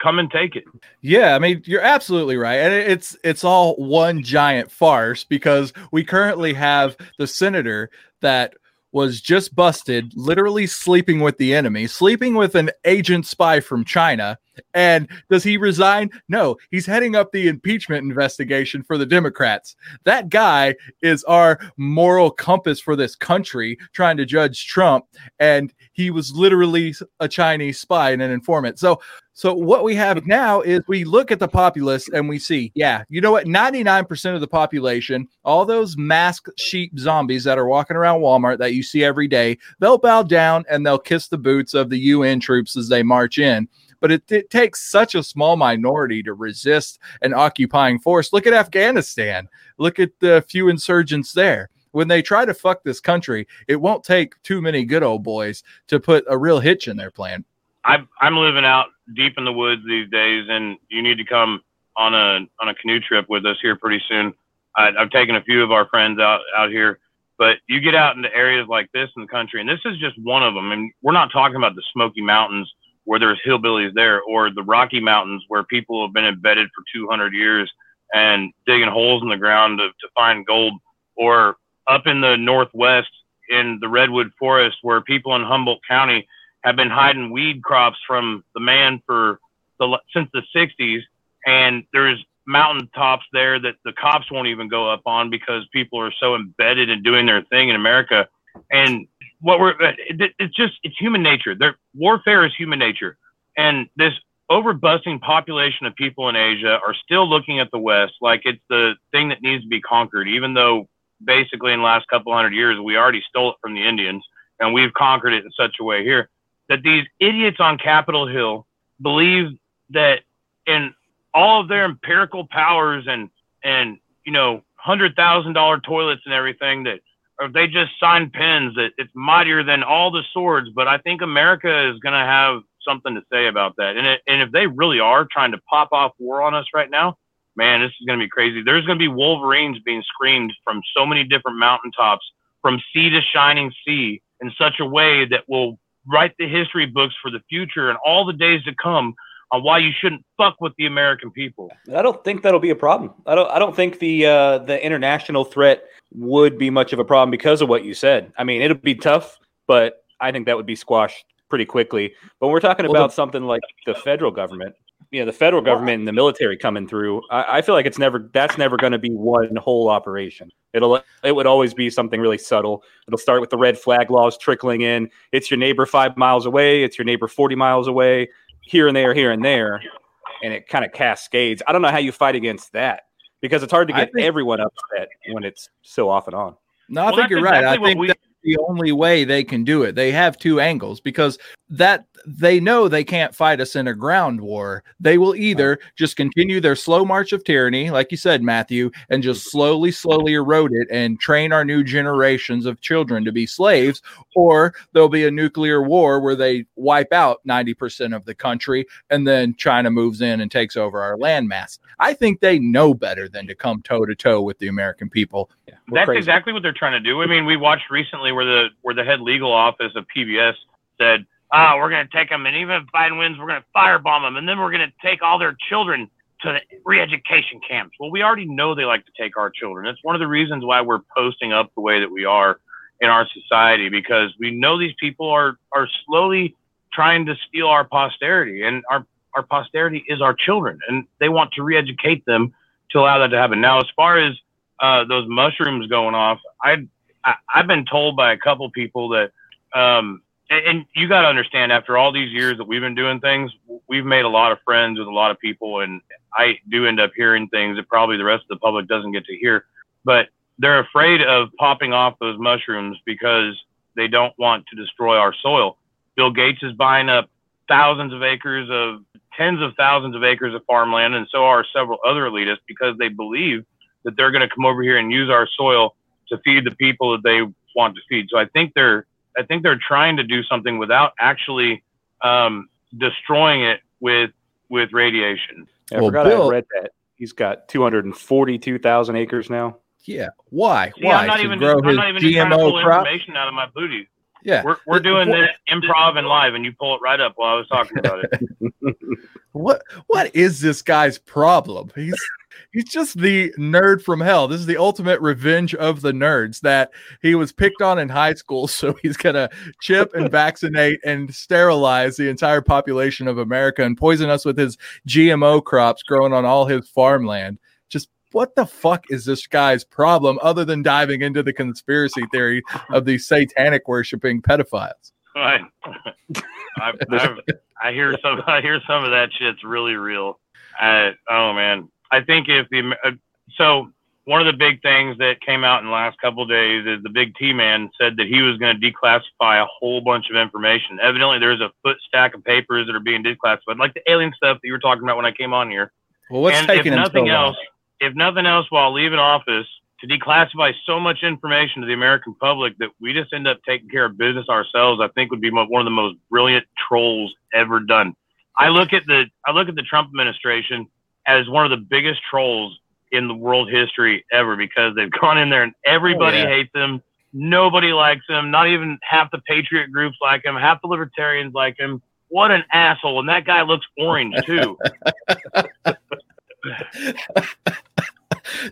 come and take it. Yeah, I mean you're absolutely right, and it's it's all one giant farce because we currently have the senator that was just busted literally sleeping with the enemy, sleeping with an agent spy from China. And does he resign? No, he's heading up the impeachment investigation for the Democrats. That guy is our moral compass for this country, trying to judge Trump. And he was literally a Chinese spy and an informant. So so what we have now is we look at the populace and we see, yeah, you know what? 99% of the population, all those masked sheep zombies that are walking around Walmart that you see every day, they'll bow down and they'll kiss the boots of the UN troops as they march in. But it, it takes such a small minority to resist an occupying force. Look at Afghanistan. Look at the few insurgents there when they try to fuck this country, it won't take too many good old boys to put a real hitch in their plan. I'm I'm living out deep in the woods these days, and you need to come on a on a canoe trip with us here pretty soon. I, I've taken a few of our friends out out here, but you get out into areas like this in the country, and this is just one of them. And we're not talking about the Smoky Mountains where there's hillbillies there, or the Rocky Mountains where people have been embedded for 200 years and digging holes in the ground to, to find gold, or up in the Northwest in the redwood forest where people in Humboldt County have been hiding weed crops from the man for the since the 60s, and there's mountain tops there that the cops won't even go up on because people are so embedded in doing their thing in America. And what we're uh, it, it's just it's human nature. There warfare is human nature, and this overbusting population of people in Asia are still looking at the West like it's the thing that needs to be conquered, even though basically in the last couple hundred years we already stole it from the Indians and we've conquered it in such a way here that these idiots on Capitol Hill believe that in all of their empirical powers and and you know hundred thousand dollar toilets and everything that or they just sign pens that it's mightier than all the swords. But I think America is going to have something to say about that. And, it, and if they really are trying to pop off war on us right now, man, this is going to be crazy. There's going to be Wolverines being screamed from so many different mountaintops, from sea to shining sea, in such a way that will write the history books for the future and all the days to come on why you shouldn't fuck with the American people. I don't think that'll be a problem. I don't. I don't think the uh, the international threat would be much of a problem because of what you said. I mean, it'll be tough, but I think that would be squashed pretty quickly. But when we're talking well, about the, something like the federal government, you know, the federal government and the military coming through, I, I feel like it's never that's never going to be one whole operation. It'll it would always be something really subtle. It'll start with the red flag laws trickling in. It's your neighbor five miles away. It's your neighbor forty miles away. Here and there, here and there, and it kind of cascades. I don't know how you fight against that because it's hard to get think, everyone upset when it's so off and on. No, I well, think you're exactly right. I think we, that's the only way they can do it. They have two angles because that they know they can't fight us in a ground war. They will either just continue their slow march of tyranny, like you said, Matthew, and just slowly, slowly erode it and train our new generations of children to be slaves, or there'll be a nuclear war where they wipe out 90% of the country and then China moves in and takes over our landmass. I think they know better than to come toe to toe with the American people. Yeah, That's crazy. exactly what they're trying to do. I mean, we watched recently where the where the head legal office of PBS said oh, we're going to take them, and even if Biden wins, we're going to firebomb them, and then we're going to take all their children to the re-education camps. Well, we already know they like to take our children. It's one of the reasons why we're posting up the way that we are in our society because we know these people are are slowly trying to steal our posterity, and our our posterity is our children, and they want to re-educate them to allow that to happen. Now, as far as uh, those mushrooms going off, I, I have been told by a couple people that um, and, and you got to understand, after all these years that we've been doing things, we've made a lot of friends with a lot of people, and I do end up hearing things that probably the rest of the public doesn't get to hear. But they're afraid of popping off those mushrooms because they don't want to destroy our soil. Bill Gates is buying up thousands of acres of tens of thousands of acres of farmland, and so are several other elitists because they believe that they're going to come over here and use our soil to feed the people that they want to feed. So I think they're I think they're trying to do something without actually um, destroying it with with radiation. I well, forgot Bill, I read that he's got 242,000 acres now. Yeah. Why? See, Why? I'm not to even, grow I'm not even GMO trying to pull crop? information out of my booty. Yeah. We're, we're doing this improv and live, and you pull it right up while I was talking about it. what What is this guy's problem? He's he's just the nerd from hell. This is the ultimate revenge of the nerds that he was picked on in high school. So he's gonna chip and vaccinate and sterilize the entire population of America and poison us with his GMO crops growing on all his farmland. Just what the fuck is this guy's problem other than diving into the conspiracy theory of these satanic worshiping pedophiles? Right. I've, I've, i hear some. I hear some of that shit's really real. I, oh man, I think if the uh, so one of the big things that came out in the last couple of days is the big T man said that he was going to declassify a whole bunch of information. Evidently, there's a foot stack of papers that are being declassified, like the alien stuff that you were talking about when I came on here. Well, what's and taking if nothing so else, if nothing else, while leaving office, to declassify so much information to the American public that we just end up taking care of business ourselves, I think would be one of the most brilliant trolls ever done. I look at the I look at the Trump administration as one of the biggest trolls in the world history ever because they've gone in there and everybody oh, yeah. hates them. Nobody likes him. Not even half the patriot groups like him. Half the libertarians like him. What an asshole! And that guy looks orange too.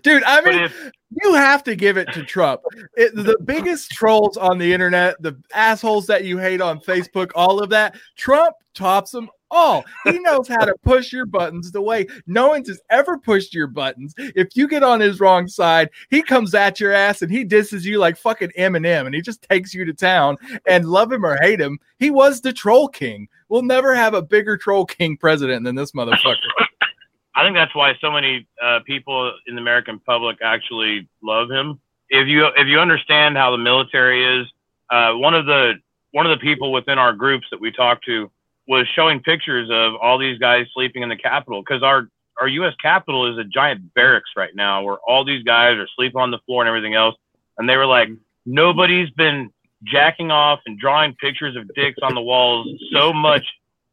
Dude, I mean, if, you have to give it to Trump. It, the biggest trolls on the internet, the assholes that you hate on Facebook, all of that, Trump tops them all. He knows how to push your buttons the way no one's has ever pushed your buttons. If you get on his wrong side, he comes at your ass and he disses you like fucking Eminem and he just takes you to town. And love him or hate him, he was the troll king. We'll never have a bigger troll king president than this motherfucker. I think that's why so many uh, people in the American public actually love him. If you if you understand how the military is, uh, one of the one of the people within our groups that we talk to was showing pictures of all these guys sleeping in the Capitol because our our U.S. Capitol is a giant barracks right now, where all these guys are sleeping on the floor and everything else. And they were like, nobody's been jacking off and drawing pictures of dicks on the walls so much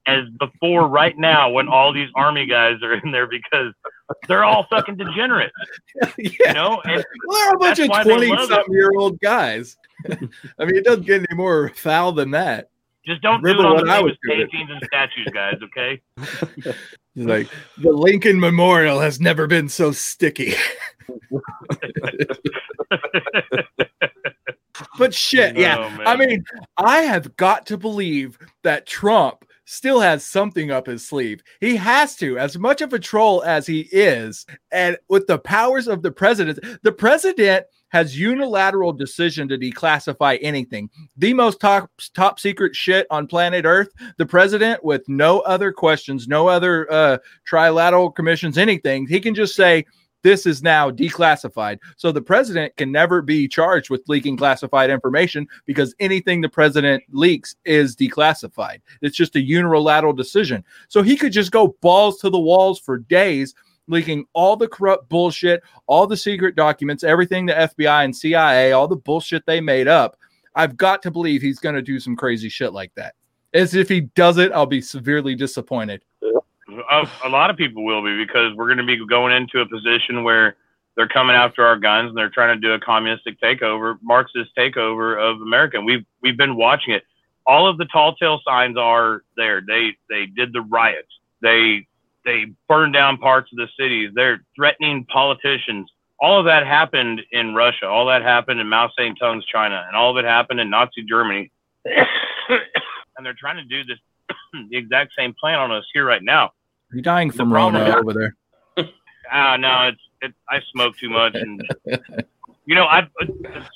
as before right now when all these army guys are in there because they're all fucking degenerates. yeah. You know, and Well, they're a bunch of 20 something year old guys. I mean, it doesn't get any more foul than that. Just don't do it on the I was doing paintings and statues, guys. Okay. He's like, the Lincoln Memorial has never been so sticky. but shit, yeah. Oh, man. I mean, I have got to believe that Trump still has something up his sleeve. He has to, as much of a troll as he is, and with the powers of the president, the president has unilateral decision to declassify anything. The most top top secret shit on planet Earth, the president with no other questions, no other uh trilateral commissions, anything, he can just say this is now declassified. So the president can never be charged with leaking classified information because anything the president leaks is declassified. It's just a unilateral decision. So he could just go balls to the walls for days, leaking all the corrupt bullshit, all the secret documents, everything the FBI and CIA, all the bullshit they made up. I've got to believe he's going to do some crazy shit like that. As if he does it, I'll be severely disappointed. a, lot of people will be because we're going to be going into a position where they're coming after our guns and they're trying to do a communistic takeover, Marxist takeover of America. We've we've been watching it. All of the tall tale signs are there. They they did the riots. They they burned down parts of the cities. They're threatening politicians. All of that happened in Russia. All that happened in Mao Zedong's China, and all of it happened in Nazi Germany. and they're trying to do this the exact same plan on us here right now. You're you dying from Rona over there? Ah, no, it's it, I smoke too much, and you know, I've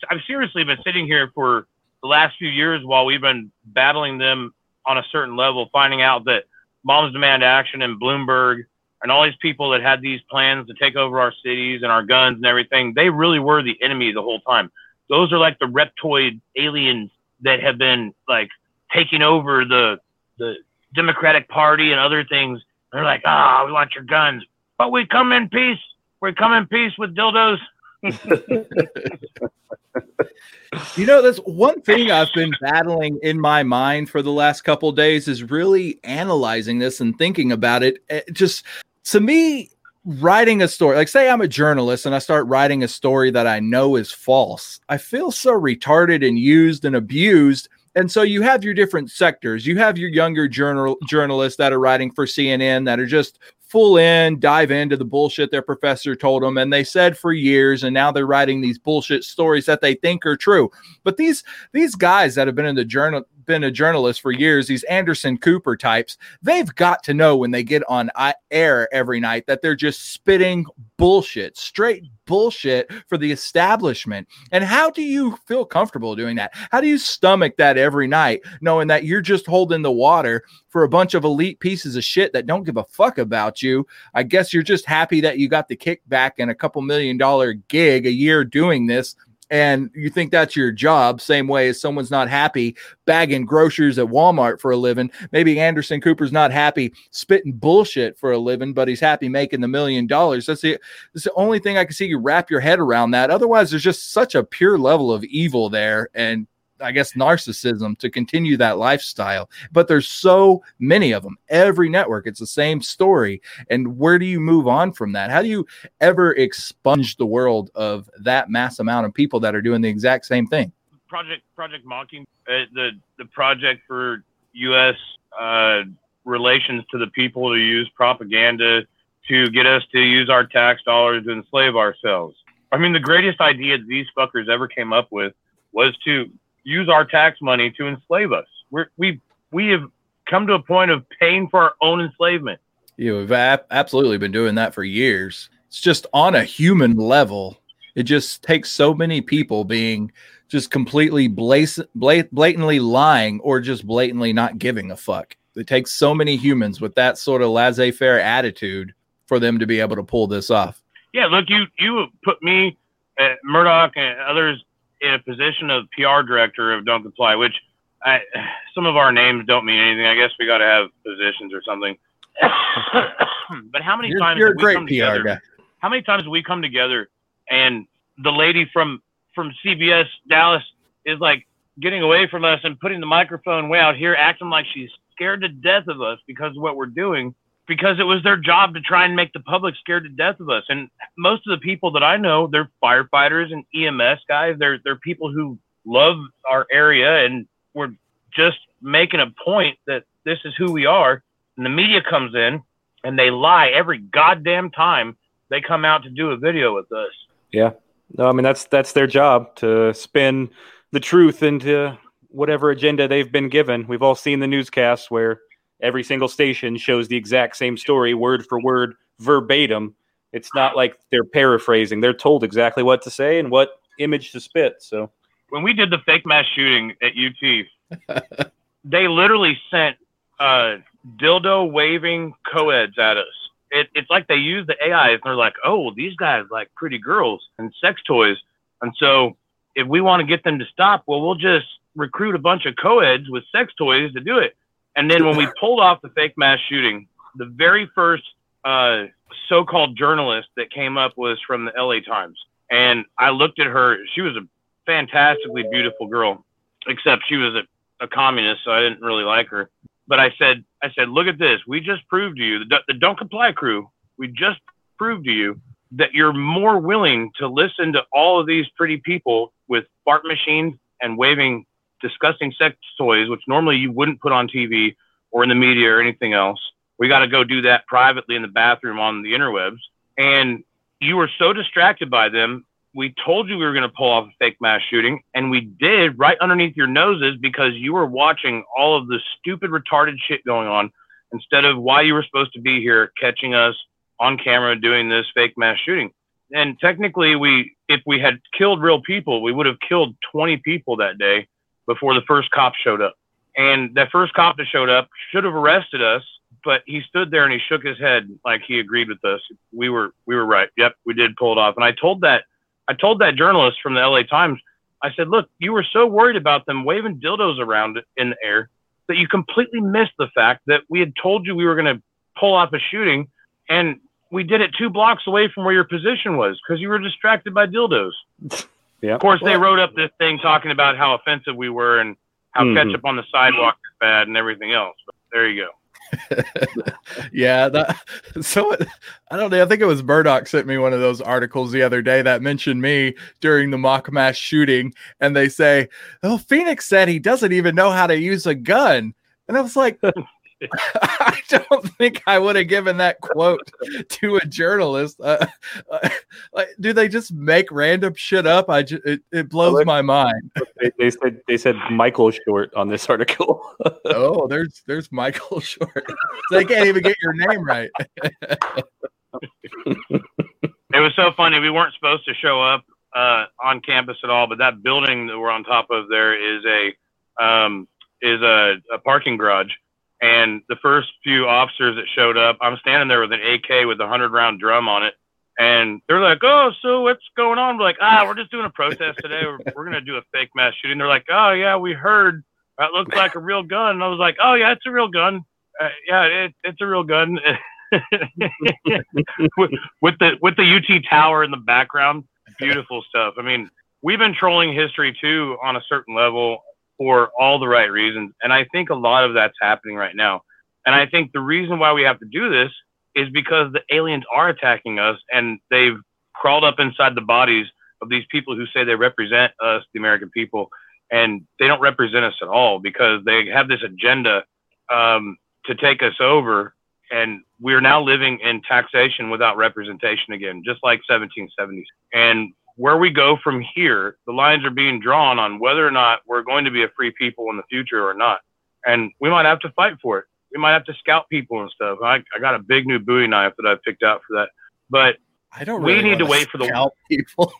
I've seriously been sitting here for the last few years while we've been battling them on a certain level, finding out that Moms Demand Action and Bloomberg and all these people that had these plans to take over our cities and our guns and everything, they really were the enemy the whole time. Those are like the reptoid aliens that have been like taking over the the Democratic Party and other things. They're like, ah, we want your guns, but we come in peace. We come in peace with dildos. You know, that's one thing I've been battling in my mind for the last couple days is really analyzing this and thinking about it. It just to me, writing a story, like say I'm a journalist and I start writing a story that I know is false, I feel so retarded and used and abused. And so you have your different sectors. You have your younger journal journalists that are writing for CNN that are just full in, dive into the bullshit their professor told them, and they said for years, and now they're writing these bullshit stories that they think are true. But these these guys that have been in the journal been a journalist for years, these Anderson Cooper types, they've got to know when they get on uh, air every night that they're just spitting bullshit, straight bullshit for the establishment. And how do you feel comfortable doing that? How do you stomach that every night, knowing that you're just holding the water for a bunch of elite pieces of shit that don't give a fuck about you? I guess you're just happy that you got the kickback and a couple million dollar gig a year doing this. And you think that's your job, same way as someone's not happy bagging groceries at Walmart for a living. Maybe Anderson Cooper's not happy spitting bullshit for a living, but he's happy making the million dollars. That's the, that's the only thing I can see you wrap your head around that. Otherwise, there's just such a pure level of evil there. And I guess narcissism to continue that lifestyle. But there's so many of them. Every network, it's the same story. And where do you move on from that? How do you ever expunge the world of that mass amount of people that are doing the exact same thing? Project Project Mocking, uh, the the project for U.S. Uh, relations to the people to use propaganda to get us to use our tax dollars to enslave ourselves. I mean, the greatest idea these fuckers ever came up with was to use our tax money to enslave us. We're, we we have come to a point of paying for our own enslavement. You have ab- absolutely been doing that for years. It's just on a human level. It just takes so many people being just completely blas- blat- blatantly lying or just blatantly not giving a fuck. It takes so many humans with that sort of laissez-faire attitude for them to be able to pull this off. Yeah, look, you you put me, uh, Murdoch, and others in a position of PR director of Don't Comply, which I, some of our names don't mean anything. I guess we got to have positions or something. but how many You're, times you're a have we great come PR together? guy. How many times we come together and the lady from from CBS Dallas is like getting away from us and putting the microphone way out here, acting like she's scared to death of us because of what we're doing, because it was their job to try and make the public scared to death of us. And most of the people that I know, they're firefighters and EMS guys. They're they're people who love our area and we're just making a point that this is who we are. And the media comes in and they lie every goddamn time they come out to do a video with us. Yeah. No, I mean that's that's their job to spin the truth into whatever agenda they've been given. We've all seen the newscasts where every single station shows the exact same story, word for word, verbatim. It's not like they're paraphrasing. They're told exactly what to say and what image to spit. So When we did the fake mass shooting at UT, they literally sent uh, dildo waving co-eds at us. It, it's like they use the AIs and they're like, oh, these guys like pretty girls and sex toys. And so if we want to get them to stop, well, we'll just recruit a bunch of co-eds with sex toys to do it. And then when we pulled off the fake mass shooting, the very first uh, so-called journalist that came up was from the LA Times. And I looked at her. She was a fantastically beautiful girl, except she was a, a communist, so I didn't really like her. But I said, I said, look at this. We just proved to you, the, the Don't Comply crew, we just proved to you that you're more willing to listen to all of these pretty people with fart machines and waving disgusting sex toys, which normally you wouldn't put on TV or in the media or anything else. We got to go do that privately in the bathroom on the interwebs. And you were so distracted by them. We told you we were going to pull off a fake mass shooting, and we did right underneath your noses because you were watching all of the stupid, retarded shit going on instead of why you were supposed to be here catching us on camera doing this fake mass shooting. And technically, we if we had killed real people, we would have killed 20 people that day before the first cop showed up. And that first cop that showed up should have arrested us, but he stood there and he shook his head like he agreed with us. We were we were right. Yep, we did pull it off. And I told that I told that journalist from the LA Times, I said, look, you were so worried about them waving dildos around in the air that you completely missed the fact that we had told you we were going to pull off a shooting and we did it two blocks away from where your position was because you were distracted by dildos. Yeah. Of course, they wrote up this thing talking about how offensive we were and how Mhm. ketchup on the sidewalk is bad and everything else. But there you go. yeah, that so I don't know. I think it was Murdoch sent me one of those articles the other day that mentioned me during the mock mass shooting, and they say, "Oh, Phoenix said he doesn't even know how to use a gun," and I was like. I don't think I would have given that quote to a journalist. Uh, uh, like, do they just make random shit up? I ju- it, it blows look- my mind. they, they said they said Michael Short on this article. Oh, there's there's Michael Short. they can't even get your name right. It was so funny. We weren't supposed to show up uh, on campus at all, but that building that we're on top of there is a um, is a, a parking garage. And the first few officers that showed up, I'm standing there with an AK with a hundred round drum on it, and they're like, "Oh, so what's going on?" We're like, "Ah, we're just doing a protest today. We're, we're gonna do a fake mass shooting." They're like, "Oh yeah, we heard that looks like a real gun." And I was like, "Oh yeah, it's a real gun. Uh, yeah, it, it's a real gun." with, with the with the UT tower in the background, beautiful stuff. I mean, we've been trolling history too on a certain level for all the right reasons, and I think a lot of that's happening right now. And I think the reason why we have to do this is because the aliens are attacking us, and they've crawled up inside the bodies of these people who say they represent us, the American people, and they don't represent us at all because they have this agenda um, to take us over and we're now living in taxation without representation again, just like 1770s. And where we go from here, the lines are being drawn on whether or not we're going to be a free people in the future or not. And we might have to fight for it. We might have to scout people and stuff. I, I got a big new Bowie knife that I picked out for that. But I don't. Really We need to wait for the- people.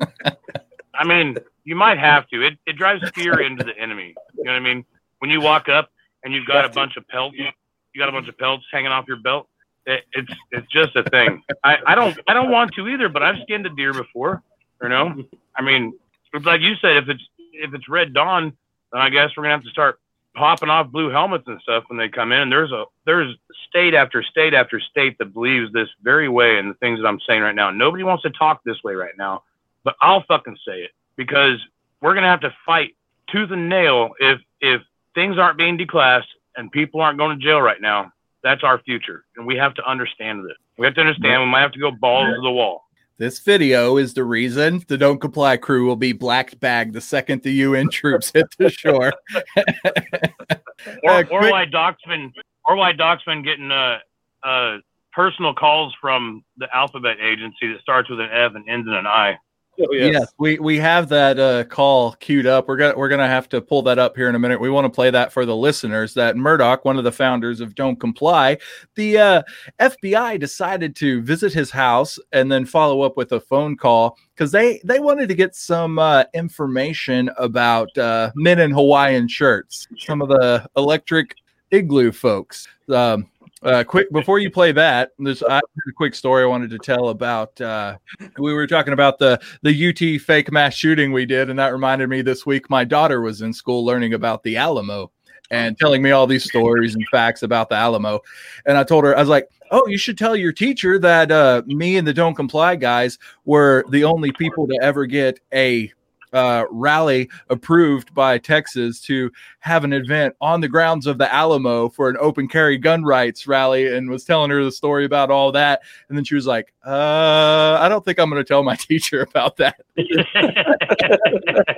I mean, you might have to. It, it drives fear into the enemy. You know what I mean? When you walk up and you've got a bunch of pelts, you got a bunch of pelts hanging off your belt. It, it's it's just a thing. I, I don't I don't want to either, but I've skinned a deer before. You know, I mean, it's like you said, if it's if it's red dawn, then I guess we're gonna have to start popping off blue helmets and stuff when they come in. And there's a there's state after state after state that believes this very way and the things that I'm saying right now. Nobody wants to talk this way right now, but I'll fucking say it because we're gonna have to fight tooth and nail if if things aren't being declassed and people aren't going to jail right now. That's our future, and we have to understand this. We have to understand we might have to go balls to the wall. This video is the reason the Don't Comply crew will be black bagged the second the UN troops hit the shore. or, or why been or why Doc's getting uh, uh, personal calls from the alphabet agency that starts with an F and ends in an I. Oh, yes. we we have that uh, call queued up. We're gonna we're gonna have to pull that up here in a minute. We want to play that for the listeners. That Murdoch, one of the founders of Don't Comply, the uh, FBI decided to visit his house and then follow up with a phone call because they they wanted to get some uh, information about uh, men in Hawaiian shirts. Some of the electric igloo folks. Um, uh, quick before you play that, there's I have a quick story I wanted to tell about. Uh, we were talking about the the UT fake mass shooting we did, and that reminded me this week my daughter was in school learning about the Alamo and telling me all these stories and facts about the Alamo. And I told her, I was like, "Oh, you should tell your teacher that uh, me and the Don't Comply guys were the only people to ever get a." Uh, rally approved by Texas to have an event on the grounds of the Alamo for an open carry gun rights rally, and was telling her the story about all that. And then she was like, "Uh, I don't think I'm going to tell my teacher about that."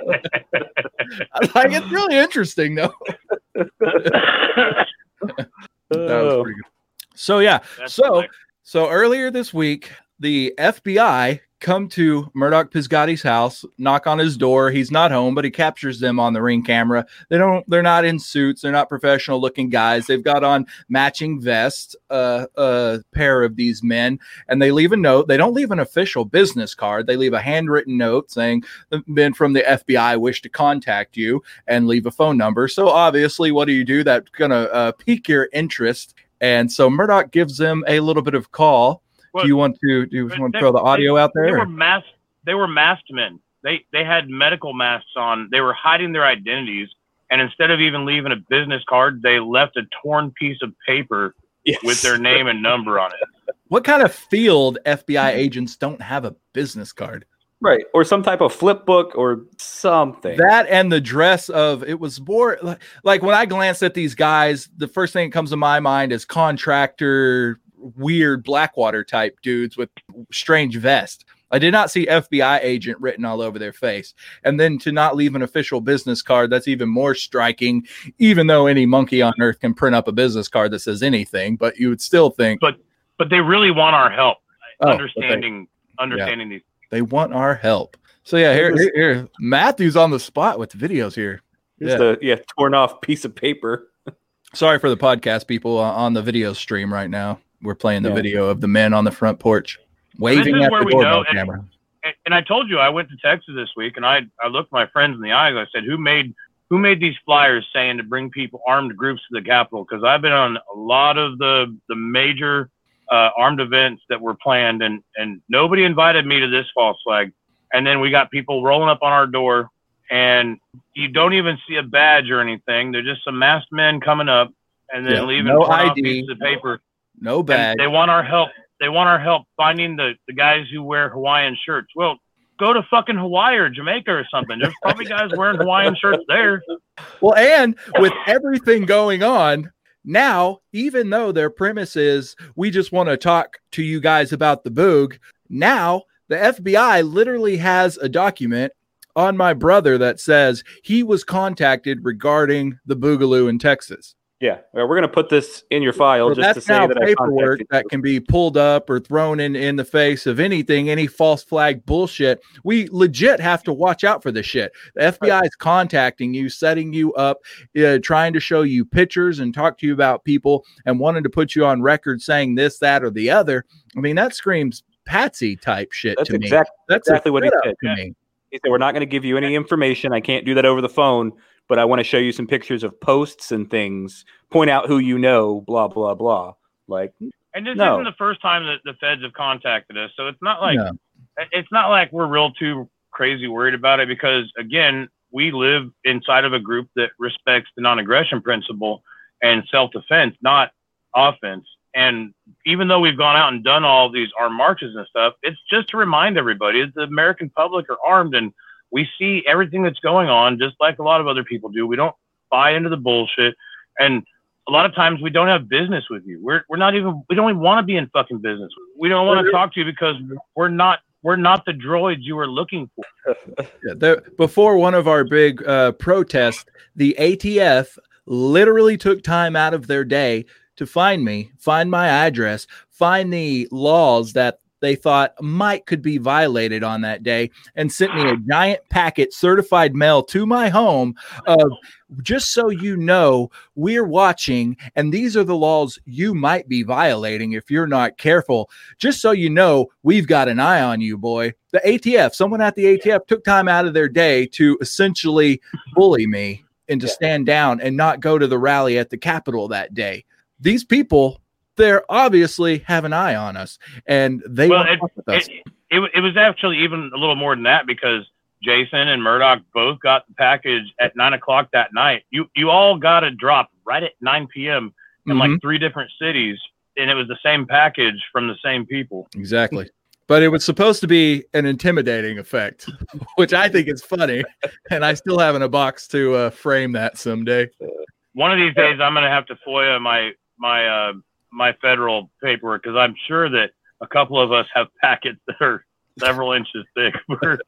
Like, "It's really interesting, though." That was pretty good. So yeah, That's so hilarious. so earlier this week, the FBI come to Murdoch Pizgatti's house, knock on his door. He's not home, but he captures them on the ring camera. They don't. They're not in suits. They're not professional looking guys. They've got on matching vests. Uh, a pair of these men, and they leave a note. They don't leave an official business card. They leave a handwritten note saying the men from the FBI wish to contact you and leave a phone number. So obviously, what do you do? That's gonna uh, pique your interest. And so Murdoch gives them a little bit of call. Well, do you want to do you want to throw the audio they- out They there? were masked. They were masked men. They they had medical masks on. They were hiding their identities, and instead of even leaving a business card, they left a torn piece of paper Yes. with their name and number on it. What kind of field FBI agents don't have a business card? right, or some type of flip book or something. That and the dress of it was more like, like when I glance at these guys, the first thing that comes to my mind is contractor, weird Blackwater type dudes with strange vest. I did not see FBI agent written all over their face. And then to not leave an official business card, that's even more striking, even though any monkey on earth can print up a business card that says anything, but you would still think, But but they really want our help oh, but they- understanding understanding these. they want our help. So yeah, here, here, here, Matthew's on the spot with the videos here. Just yeah. a yeah torn off piece of paper. Sorry for the podcast people uh, on the video stream right now. We're playing the Yeah. video of the men on the front porch waving at the we doorbell know, and- camera. And, and I told you I went to Texas this week, and I I looked my friends in the eyes. I said, "Who made who made these flyers saying to bring people armed groups to the Capitol?" Because I've been on a lot of the the major uh, armed events that were planned, and and nobody invited me to this false flag. And then we got people rolling up on our door, and you don't even see a badge or anything. They're just some masked men coming up, and then Yeah, leaving no torn ID. pieces of paper. No And they want our help. They want our help finding the, the guys who wear Hawaiian shirts. Well, go to fucking Hawaii or Jamaica or something. There's probably guys wearing Hawaiian shirts there. Well, and with everything going on now, even though their premise is we just want to talk to you guys about the boog, now the FBI literally has a document on my brother that says he was contacted regarding the boogaloo in Texas. Yeah, well, we're gonna put this in your file just to say that paperwork that can be pulled up or thrown in in the face of anything, any false flag bullshit. We legit have to watch out for this shit. The FBI is contacting you, setting you up, uh, trying to show you pictures and talk to you about people, and wanting to put you on record saying this, that, or the other. I mean, that screams patsy type shit That's to me. That's exactly what he said. to Yeah. me. He said, "We're not going to give you any information. I can't do that over the phone, but I want to show you some pictures of posts and things. Point out who you know. Blah blah blah. Like, And this No. isn't the first time that the feds have contacted us. So it's not like No. it's not like we're real too crazy worried about it because again, we live inside of a group that respects the non-aggression principle and self-defense, not offense. And even though we've gone out and done all these armed marches and stuff, it's just to remind everybody that the American public are armed and we see everything that's going on just like a lot of other people do. We don't buy into the bullshit. And a lot of times we don't have business with you. We're, we're not even, we don't even want to be in fucking business. We don't want to talk to you because we're not, we're not the droids you were looking for. Yeah, the, before one of our big uh, protests, the ATF literally took time out of their day to find me, find my address, find the laws that they thought might could be violated on that day and sent me a giant packet certified mail to my home of just so you know we're watching and these are the laws you might be violating if you're not careful. Just so you know we've got an eye on you boy. The ATF someone at the ATF took time out of their day to essentially bully me and to stand down and not go to the rally at the Capitol that day. These people they're obviously have an eye on us and they Well, it, it, it, it was actually even a little more than that because Jason and Murdoch both got the package at nine o'clock that night. You you all got a drop right at nine p.m. in Mhm. like three different cities, and it was the same package from the same people. Exactly. But it was supposed to be an intimidating effect, which I think is funny. And I still have in a box to uh, frame that someday. One of these days, I'm gonna have to FOIA my my uh, my federal paperwork because I'm sure that a couple of us have packets that are several inches thick.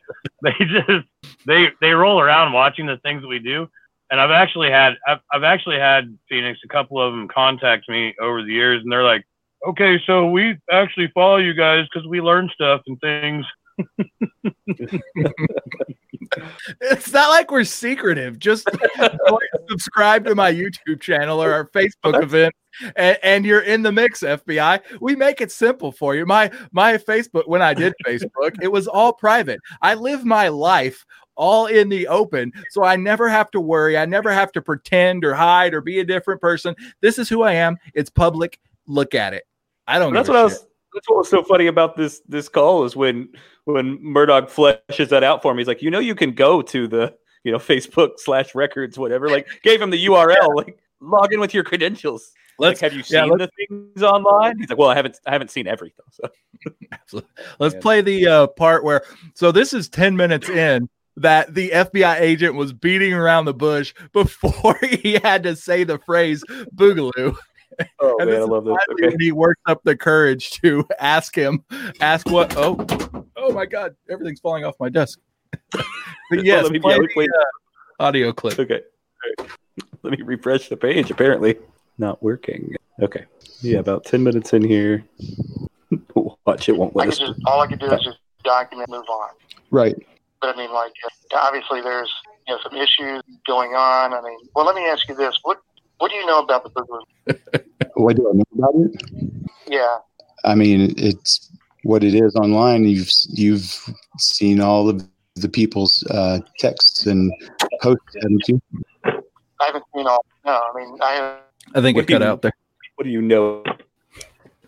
They just they they roll around watching the things that we do. And I've actually had I've, I've actually had Phoenix a couple of them contact me over the years, and they're like, "Okay, so we actually follow you guys because we learn stuff and things." It's not like we're secretive. Just subscribe to my YouTube channel or our Facebook event, and, and you're in the mix. FBI, we make it simple for you. My my Facebook when I did Facebook, it was all private. I live my life all in the open, so I never have to worry. I never have to pretend or hide or be a different person. This is who I am. It's public. Look at it. I don't. That's what I was. That's what was so funny about this this call is when when Murdoch fleshes that out for me. He's like, you know, you can go to the you know Facebook slash records whatever. Like, gave him the URL. Like, log in with your credentials. Let's like, have you seen yeah, the things online? He's like, well, I haven't I haven't seen everything. So Let's Yeah. play the uh, part where. So this is ten minutes in that the FBI agent was beating around the bush before he had to say the phrase "boogaloo." oh And man, I this is love this. Okay. when he worked up the courage to ask him, ask what? Oh, oh my God! Everything's falling off my desk. but yes, let me- play yeah, the, wait. uh, audio clip. Okay. All right. Let me refresh the page. Apparently, not working. Okay. Yeah, about ten minutes in here. Watch it won't I let could us. just all I could do is just document, move on. Right. But I mean, like obviously there's you know some issues going on. I mean, well, let me ask you this: what what do you know about the Boogaloo? What do I know about it? Yeah, I mean, it's what it is online. You've you've seen all of the people's uh, texts and posts, haven't you? I haven't seen all. No, I mean, I I think What it do cut you- out there. What do you know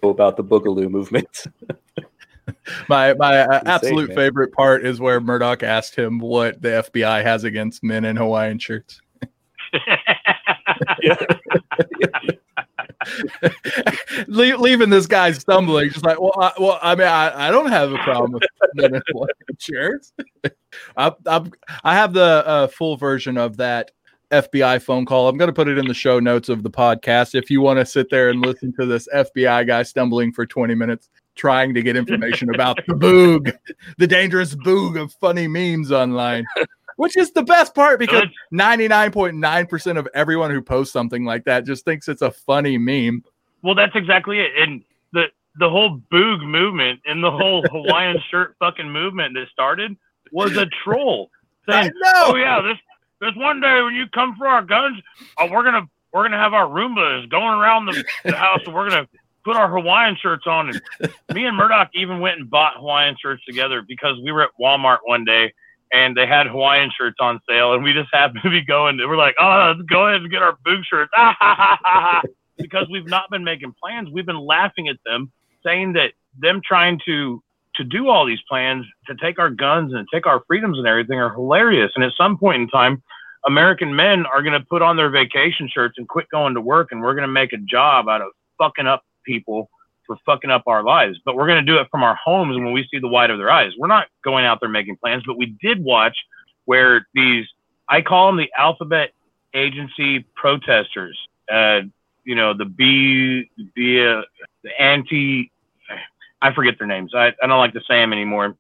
about the Boogaloo movement? My my uh, absolute man. favorite part is where Murdoch asked him what the FBI has against men in Hawaiian shirts. Le- leaving this guy stumbling, just like, well, I, well, I mean, I, I don't have a problem with men in Hawaiian shirts. I, I, I have the uh, full version of that FBI phone call. I'm going to put it in the show notes of the podcast if you want to sit there and listen to this FBI guy stumbling for 20 minutes trying to get information about the boog, the dangerous boog of funny memes online. Which is the best part because 99.9% of everyone who posts something like that just thinks it's a funny meme. Well, that's exactly it. And the the whole boog movement and the whole Hawaiian shirt fucking movement that started was a troll I saying, know. "Oh yeah, this this one day when you come for our guns, oh, we're gonna we're gonna have our Roombas going around the, the house, and we're gonna put our Hawaiian shirts on." And me and Murdoch even went and bought Hawaiian shirts together because we were at Walmart one day. And they had Hawaiian shirts on sale, and we just happened to be going. And We're like, "Oh, let's go ahead and get our boog shirts!" Because we've not been making plans. We've been laughing at them, saying that them trying to to do all these plans to take our guns and take our freedoms and everything are hilarious. And at some point in time, American men are going to put on their vacation shirts and quit going to work, and we're going to make a job out of fucking up people for fucking up our lives. But we're going to do it from our homes when we see the white of their eyes. We're not going out there making plans, but we did watch where these, I call them the alphabet agency protesters, uh, you know, the B, the, uh, the anti, I forget their names. I, I don't like to say them anymore.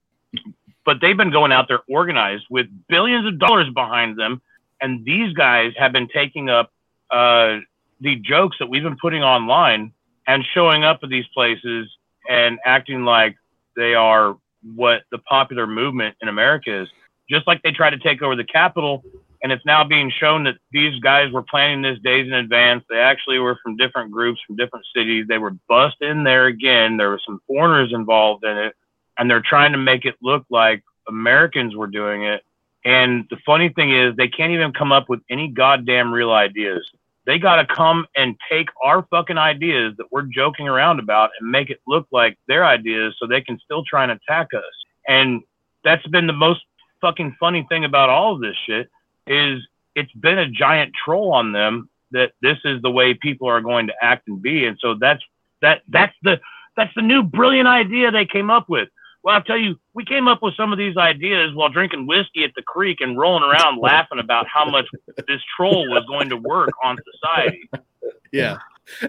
But they've been going out there organized with billions of dollars behind them. And these guys have been taking up uh, the jokes that we've been putting online and showing up at these places and acting like they are what the popular movement in America is. Just like they tried to take over the Capitol, and it's now being shown that these guys were planning this days in advance. They actually were from different groups, from different cities. They were bust in there again. There were some foreigners involved in it, and they're trying to make it look like Americans were doing it. And the funny thing is, they can't even come up with any goddamn real ideas. They got to come and take our fucking ideas that we're joking around about and make it look like their ideas so they can still try and attack us. And that's been the most fucking funny thing about all of this shit is it's been a giant troll on them that this is the way people are going to act and be. And so that's that that's the that's the new brilliant idea they came up with. Well, I'll tell you, we came up with some of these ideas while drinking whiskey at the creek and rolling around laughing about how much this troll was going to work on society. Yeah.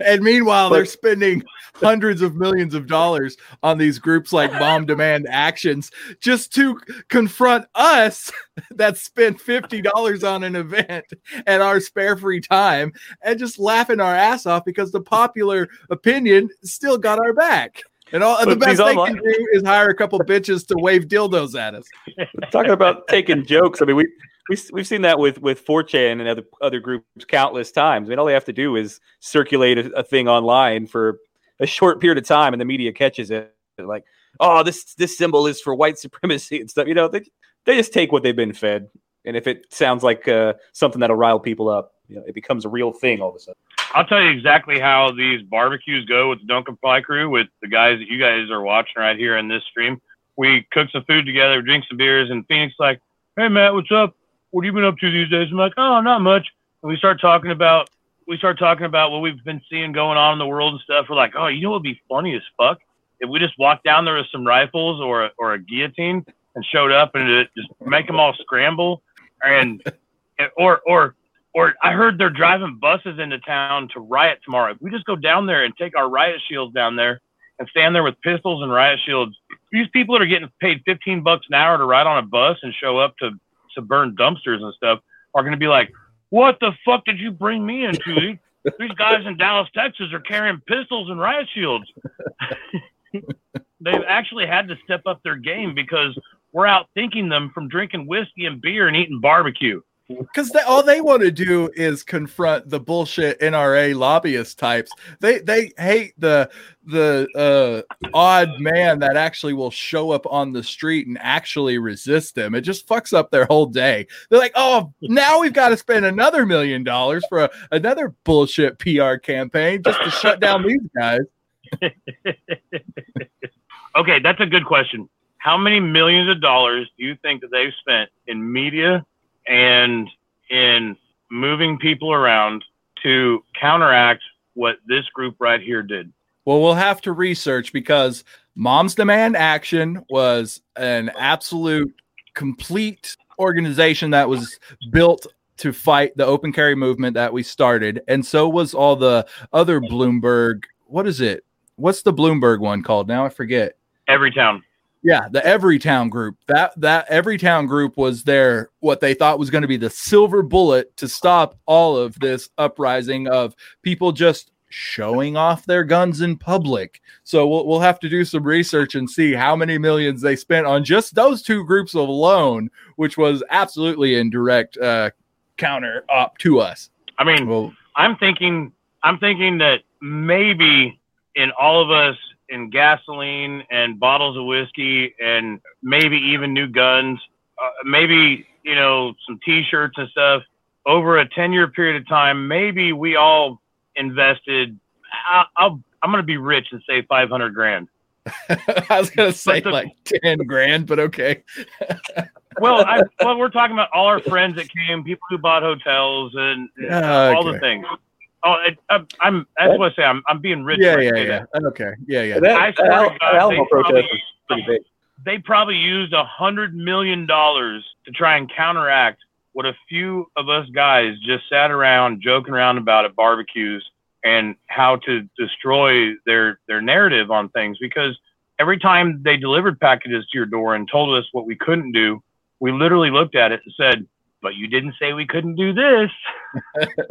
And meanwhile, they're spending hundreds of millions of dollars on these groups like Moms Demand Actions just to confront us that spent $50 on an event at our spare free time and just laughing our ass off because the popular opinion still got our back. And all and the best they online- can do is hire a couple bitches to wave dildos at us. Talking about taking jokes. I mean, we, we we've seen that with with 4chan and other other groups countless times. I mean, all they have to do is circulate a, a thing online for a short period of time, and the media catches it. Like, oh, this this symbol is for white supremacy and stuff. You know, they they just take what they've been fed, and if it sounds like uh, something that'll rile people up, you know, it becomes a real thing all of a sudden. I'll tell you exactly how these barbecues go with the Don't Comply crew, with the guys that you guys are watching right here in this stream. We cook some food together, drink some beers, and Phoenix like, "Hey Matt, what's up? What have you been up to these days?" I'm like, "Oh, not much." And we start talking about we start talking about what we've been seeing going on in the world and stuff. We're like, "Oh, you know what'd be funny as fuck if we just walked down there with some rifles or a, or a guillotine and showed up and just make them all scramble and or or or I heard they're driving buses into town to riot tomorrow. If we just go down there and take our riot shields down there and stand there with pistols and riot shields, these people that are getting paid 15 bucks an hour to ride on a bus and show up to, to burn dumpsters and stuff are going to be like, what the fuck did you bring me into? These- These guys in Dallas, Texas are carrying pistols and riot shields. They've actually had to step up their game because we're out thinking them from drinking whiskey and beer and eating barbecue. Because all they want to do is confront the bullshit NRA lobbyist types. They they hate the the uh, odd man that actually will show up on the street and actually resist them. It just fucks up their whole day. They're like, oh, now we've got to spend another million dollars for a, another bullshit PR campaign just to shut down these guys. Okay, that's a good question. How many millions of dollars do you think that they've spent in media and in moving people around to counteract what this group right here did? Well, we'll have to research because Moms Demand Action was an absolute complete organization that was built to fight the open carry movement that we started. And so was all the other Bloomberg. What is it? What's the Bloomberg one called? Now I forget. Every town. Yeah, the Everytown group. That that Everytown group was their what they thought was going to be the silver bullet to stop all of this uprising of people just showing off their guns in public. So we'll we'll have to do some research and see how many millions they spent on just those two groups alone, which was absolutely in direct uh, counter op to us. I mean, Well, I'm thinking I'm thinking that maybe in all of us in gasoline and bottles of whiskey and maybe even new guns, uh, maybe you know some T-shirts and stuff over a 10 year period of time. Maybe we all invested. I, I'll, I'm going to be rich and say 500 grand. I was gonna say the- like ten grand, but okay. well, I, well, we're talking about all our friends that came, people who bought hotels, and all the things. Oh, it, I'm, I'm. That's what I say. I'm, I'm being rich. Yeah, when yeah, say yeah. that. Okay, yeah, yeah. That, I swear to Al- God, that Alamo they protest probably- pretty big. They probably used a hundred million dollars to try and counteract what a few of us guys just sat around joking around about at barbecues and how to destroy their their narrative on things because every time they delivered packages to your door and told us what we couldn't do, we literally looked at it and said, "But you didn't say we couldn't do this."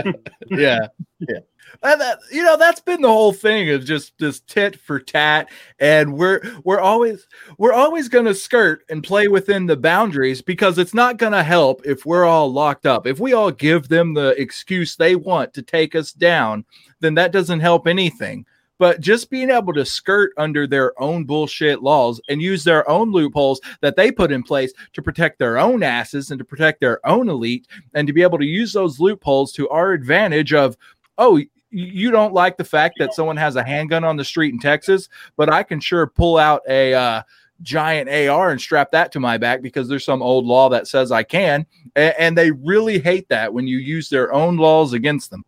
yeah, yeah. And that, you know, that's been the whole thing of just this tit for tat, and we're we're always we're always going to skirt and play within the boundaries because it's not going to help if we're all locked up. If we all give them the excuse they want to take us down, then that doesn't help anything. But just being able to skirt under their own bullshit laws and use their own loopholes that they put in place to protect their own asses and to protect their own elite and to be able to use those loopholes to our advantage of oh you don't like the fact that someone has a handgun on the street in Texas but I can sure pull out a uh, giant AR and strap that to my back because there's some old law that says I can. A- and they really hate that when you use their own laws against them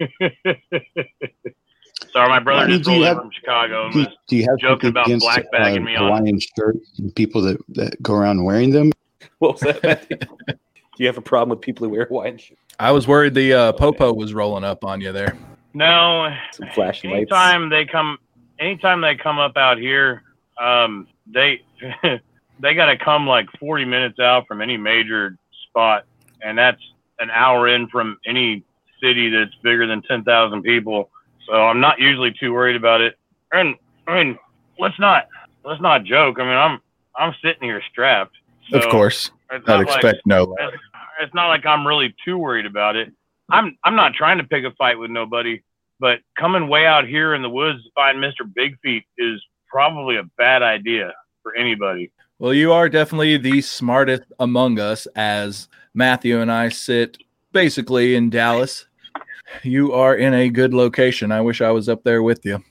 Sorry, my brother Ronnie, just do you rolled in have- from Chicago. and Do, do you have joking about against black bagging uh, me on. Hawaiian shirts and people that, that go around wearing them? What was that? Matthew? Do you have a problem with people who wear Hawaiian shirts? I was worried the uh, popo was rolling up on you there No, Some flashing lights. anytime they come, anytime they come up out here, um, they they got to come like 40 minutes out from any major spot, and that's an hour in from any city that's bigger than 10,000 people. So I'm not usually too worried about it. And I mean, let's not let's not joke. I mean, I'm I'm sitting here strapped. of course I'd not like- expect no it's, it's not like I'm really too worried about it. I'm I'm not trying to pick a fight with nobody, but coming way out here in the woods to find Mr. Big Feet is probably a bad idea for anybody. Well, you are definitely the smartest among us as Matthew and I sit basically in Dallas. You are in a good location. I wish I was up there with you.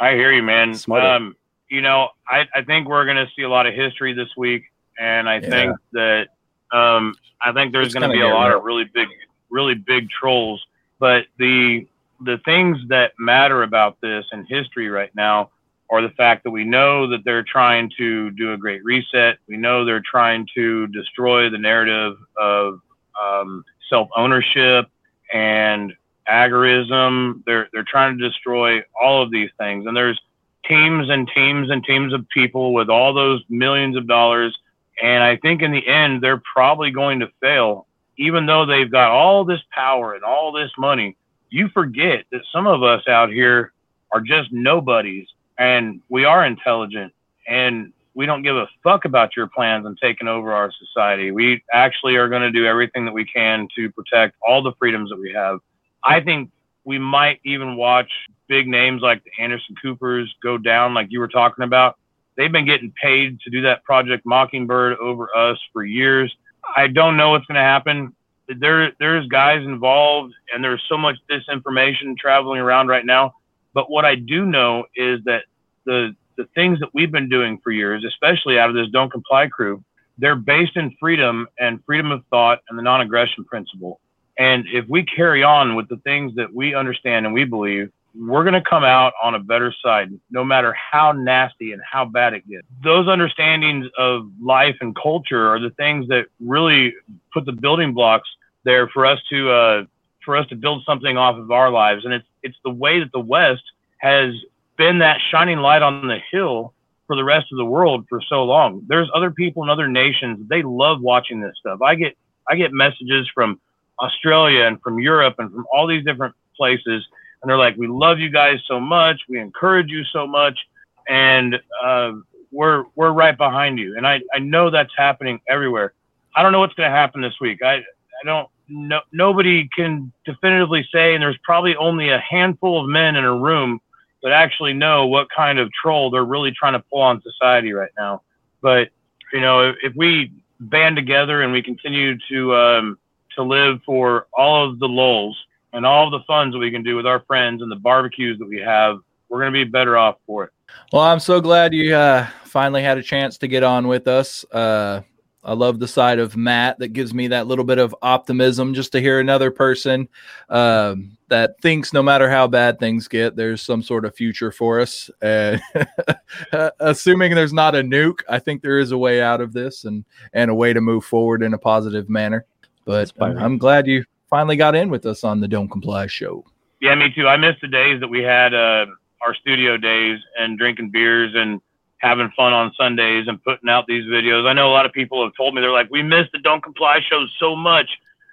I hear you, man. Um, you know, I, I think we're going to see a lot of history this week, and I Yeah. think that um, I think there's going to be a lot real. of really big, really big trolls. But the the things that matter about this and history right now are the fact that we know that they're trying to do a great reset. We know they're trying to destroy the narrative of um, self ownership and agorism. They're they're trying to destroy all of these things, and there's teams and teams and teams of people with all those millions of dollars. And I think in the end, they're probably going to fail, even though they've got all this power and all this money. You forget that some of us out here are just nobodies, and we are intelligent, and we don't give a fuck about your plans on taking over our society. We actually are going to do everything that we can to protect all the freedoms that we have. I think we might even watch big names like the Anderson Coopers go down, like you were talking about. They've been getting paid to do that Project Mockingbird over us for years. I don't know what's going to happen. There, there's guys involved, and there's so much disinformation traveling around right now. But what I do know is that the the things that we've been doing for years, especially out of this Don't Comply crew, they're based in freedom and freedom of thought and the non-aggression principle. And if we carry on with the things that we understand and we believe, we're going to come out on a better side, no matter how nasty and how bad it gets. Those understandings of life and culture are the things that really put the building blocks there for us to uh, for us to build something off of our lives. And it's it's the way that the West has been that shining light on the hill for the rest of the world for so long. There's other people in other nations they love watching this stuff. I get I get messages from Australia and from Europe and from all these different places, and they're like, "We love you guys so much. We encourage you so much, and uh, we're we're right behind you." And I I know that's happening everywhere. I don't know what's going to happen this week. I I don't no nobody can definitively say, and there's probably only a handful of men in a room that actually know what kind of troll they're really trying to pull on society right now. But you know, if, if we band together and we continue to um, to live for all of the lulls and all of the funs that we can do with our friends and the barbecues that we have we're gonna be better off for it. Well, I'm so glad you uh, finally had a chance to get on with us. Uh, I love the side of Matt that gives me that little bit of optimism just to hear another person um, that thinks no matter how bad things get, there's some sort of future for us. Uh, assuming there's not a nuke, I think there is a way out of this and and a way to move forward in a positive manner. But I'm, I'm glad you finally got in with us on the Don't Comply show. Yeah, me too. I miss the days that we had uh, our studio days and drinking beers and having fun on Sundays and putting out these videos. I know a lot of people have told me they're like, we miss the Don't Comply show so much.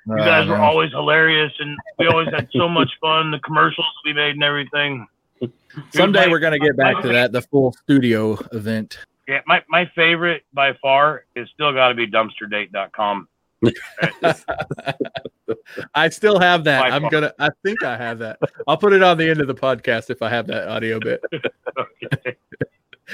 You guys were always hilarious, and we always had so much fun. The commercials we made and everything. Someday my- we're gonna get back my- to that, the full studio event. Yeah, my, my favorite by far is still got to be dumpsterdate.com. I still have that. By I'm far. gonna. I think I have that. I'll put it on the end of the podcast if I have that audio bit. Okay.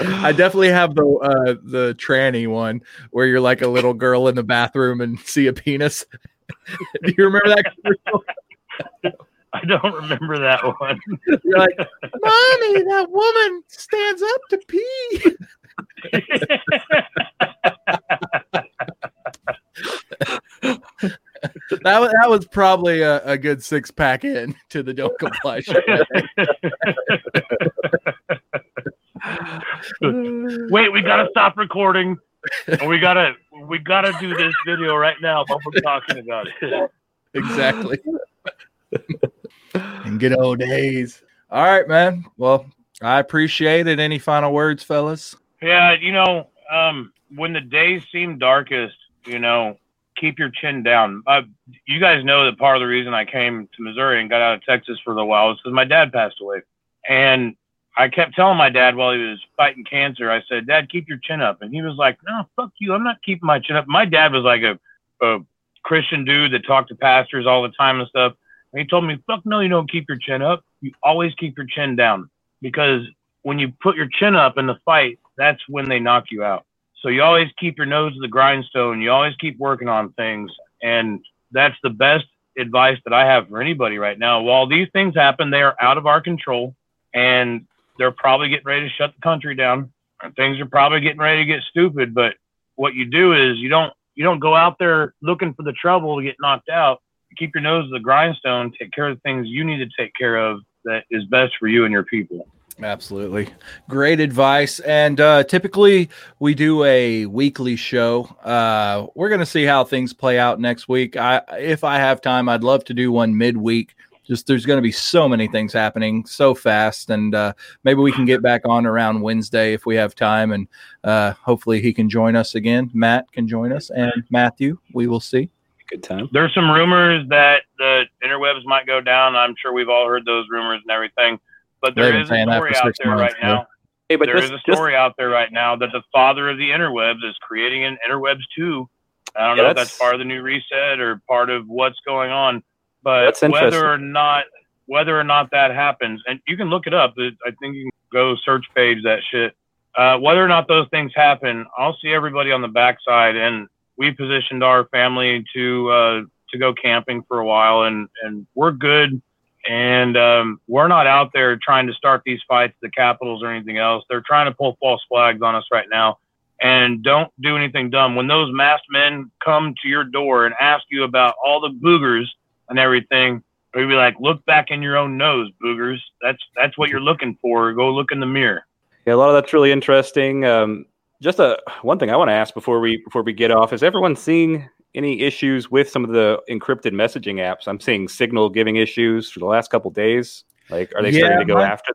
I definitely have the uh, the tranny one where you're like a little girl in the bathroom and see a penis. Do you remember that? commercial? I don't remember that one. You're like, mommy, that woman stands up to pee. That was that was probably a, a good six pack in to the don't comply show. Wait, we gotta stop recording. We gotta we gotta do this video right now while we're talking about it. exactly. In good old days. All right, man. Well, I appreciate it. Any final words, fellas? Yeah, you know, um, when the days seem darkest, you know, keep your chin down. Uh, you guys know that part of the reason I came to Missouri and got out of Texas for a little while was because my dad passed away. And I kept telling my dad while he was fighting cancer, I said, Dad, keep your chin up. And he was like, No, fuck you. I'm not keeping my chin up. My dad was like a, a Christian dude that talked to pastors all the time and stuff. And he told me, Fuck no, you don't keep your chin up. You always keep your chin down because when you put your chin up in the fight, that's when they knock you out. So you always keep your nose to the grindstone. You always keep working on things. And that's the best advice that I have for anybody right now. While these things happen, they are out of our control and they're probably getting ready to shut the country down. Things are probably getting ready to get stupid. But what you do is you don't you don't go out there looking for the trouble to get knocked out. Keep your nose to the grindstone, take care of the things you need to take care of that is best for you and your people. Absolutely. Great advice. And uh, typically we do a weekly show. Uh, we're going to see how things play out next week. I, if I have time, I'd love to do one midweek. Just there's going to be so many things happening so fast. And uh, maybe we can get back on around Wednesday if we have time. And uh, hopefully he can join us again. Matt can join us. And Matthew, we will see. Good time. There's some rumors that the interwebs might go down. I'm sure we've all heard those rumors and everything. But They've there been is a story out there months, right now. Hey, but There is just, a just story out there right now that the father of the interwebs is creating an interwebs two. I don't Yeah, know if that's- that's part of the new reset or part of what's going on, but whether or not whether or not that happens, and you can look it up. I think you can go search page that shit. Uh, whether or not those things happen, I'll see everybody on the backside, and we positioned our family to uh, to go camping for a while, and and we're good and um, we're not out there trying to start these fights the capitals or anything else. They're trying to pull false flags on us right now. And don't do anything dumb. When those masked men come to your door and ask you about all the boogers and everything, you'd be like, look back in your own nose, boogers. That's that's what you're looking for. Go look in the mirror. Yeah, a lot of that's really interesting. Um, just a one thing I want to ask before we before we get off is everyone seeing any issues with some of the encrypted messaging apps? I'm seeing Signal giving issues for the last couple days. Like, are they Yeah, starting to go my- after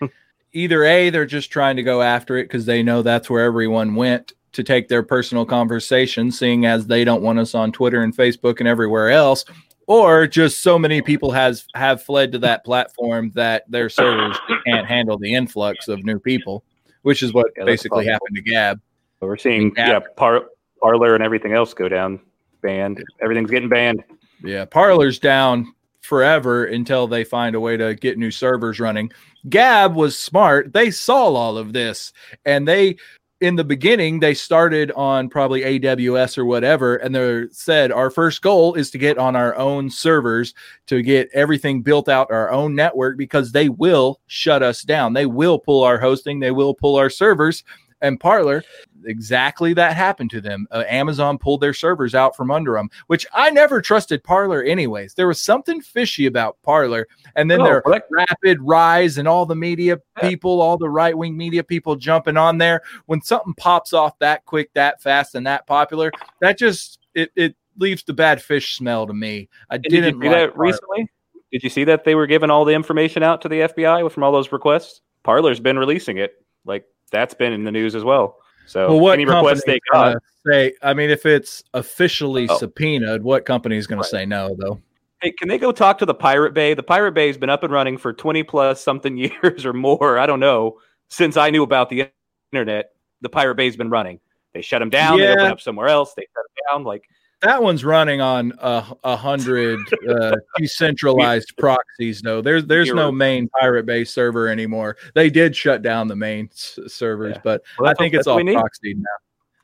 them? either a they're just trying to go after it because they know that's where everyone went to take their personal conversation seeing as they don't want us on twitter and facebook and everywhere else or just so many people has have fled to that platform that their servers can't handle the influx of new people which is what Yeah, basically happened to gab we're seeing Yeah. yeah, par- Parler and everything else go down. Banned. Everything's getting banned. Yeah, Parler's down forever until they find a way to get new servers running. Gab was smart. They saw all of this and they in the beginning they started on probably AWS or whatever, and they said our first goal is to get on our own servers to get everything built out our own network because they will shut us down. They will pull our hosting, they will pull our servers. And Parler, exactly that happened to them. Uh, Amazon pulled their servers out from under them, which I never trusted Parler anyways. There was something fishy about Parler, and then Oh, their well, that- rapid rise and all the media people, all the right wing media people jumping on there. When something pops off that quick, that fast, and that popular, that just it it leaves the bad fish smell to me. I And did you didn't see like that Parler. recently? Did you see that they were giving all the information out to the FBI from all those requests? Parler's been releasing it. Like that's been in the news as well. So Well, what any requests they got, say? I mean, if it's officially Oh. subpoenaed, what company is going Right. to say no? Though hey, can they go talk to the Pirate Bay? The Pirate Bay's been up and running for twenty plus something years or more. I don't know since I knew about the internet. The Pirate Bay's been running. They shut them down. They open up somewhere else. They shut them down. Like that one's running on a, a hundred uh, decentralized proxies. though. there's there's no Zero. main Pirate Bay server anymore. They did shut down the main s- servers, Yeah. but Well, I think what- it's all we need. proxied now.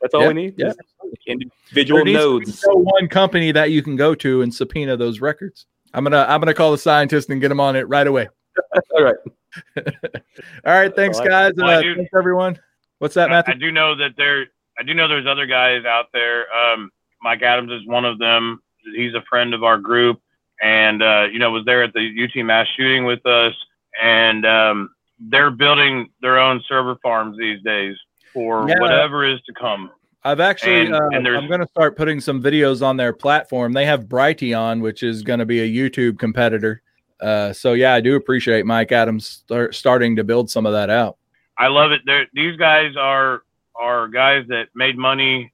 that's all Yeah, we need. yeah. is Individual There needs to be nodes. no one company that you can go to and subpoena those records. I'm gonna I'm gonna call the scientist and get them on it right away. All right. All right, thanks all I- guys. Well, Uh, do- thanks everyone. What's that, I, I do know that there. I do know there's other guys out there. Um, Mike Adams is one of them. He's a friend of our group, and uh, you know was there at the UT mass shooting with us. And um, they're building their own server farms these days for Yeah. whatever is to come. I've actually, And- uh, and I'm going to start putting some videos on their platform. They have Brighteon, which is going to be a YouTube competitor. Uh, so yeah, I do appreciate Mike Adams start, starting to build some of that out. I love it. They're, these guys are are guys that made money.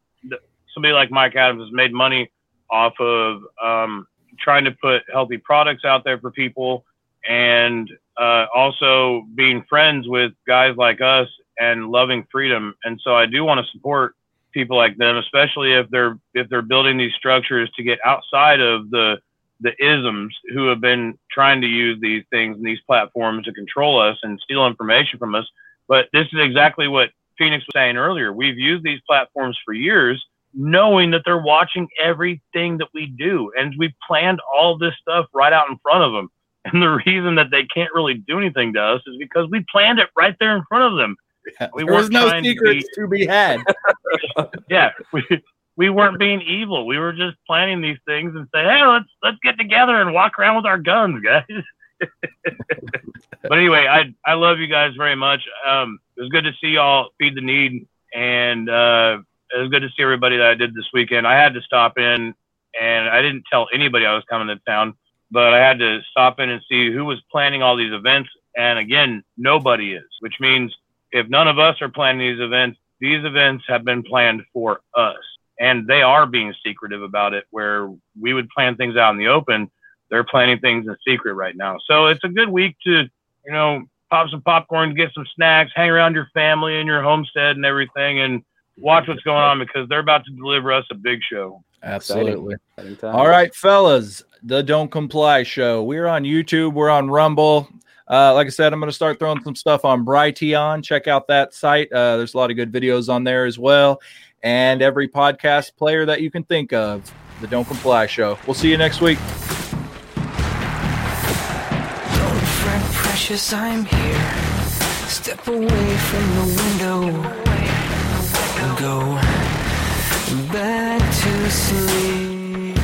Somebody like Mike Adams has made money off of um, trying to put healthy products out there for people, and uh, also being friends with guys like us and loving freedom. And so I do want to support people like them, especially if they're if they're building these structures to get outside of the the isms who have been trying to use these things and these platforms to control us and steal information from us. But this is exactly what Phoenix was saying earlier. We've used these platforms for years, knowing that they're watching everything that we do. And we planned all this stuff right out in front of them. And the reason that they can't really do anything to us is because we planned it right there in front of them. We there was weren't no trying to secrets to be had. Yeah. We, we weren't being evil. We were just planning these things and say, hey, let's let's get together and walk around with our guns, guys. but anyway, I I love you guys very much. Um, it was good to see y'all feed the need, and uh, it was good to see everybody that I did this weekend. I had to stop in, and I didn't tell anybody I was coming to town, but I had to stop in and see who was planning all these events. And again, nobody is, which means if none of us are planning these events, these events have been planned for us, and they are being secretive about it. Where we would plan things out in the open, they're planning things in secret right now. So it's a good week to, you know, pop some popcorn, get some snacks, hang around your family and your homestead and everything, and watch what's going on because they're about to deliver us a big show. Absolutely. Anytime. All right, fellas, the Don't Comply Show. We're on YouTube. We're on Rumble. Uh, like I said, I'm going to start throwing some stuff on Brighteon. Check out that site. Uh, there's a lot of good videos on there as well. And every podcast player that you can think of, the Don't Comply Show. We'll see you next week. Friend precious, I'm here. Step away from the window and go back to sleep.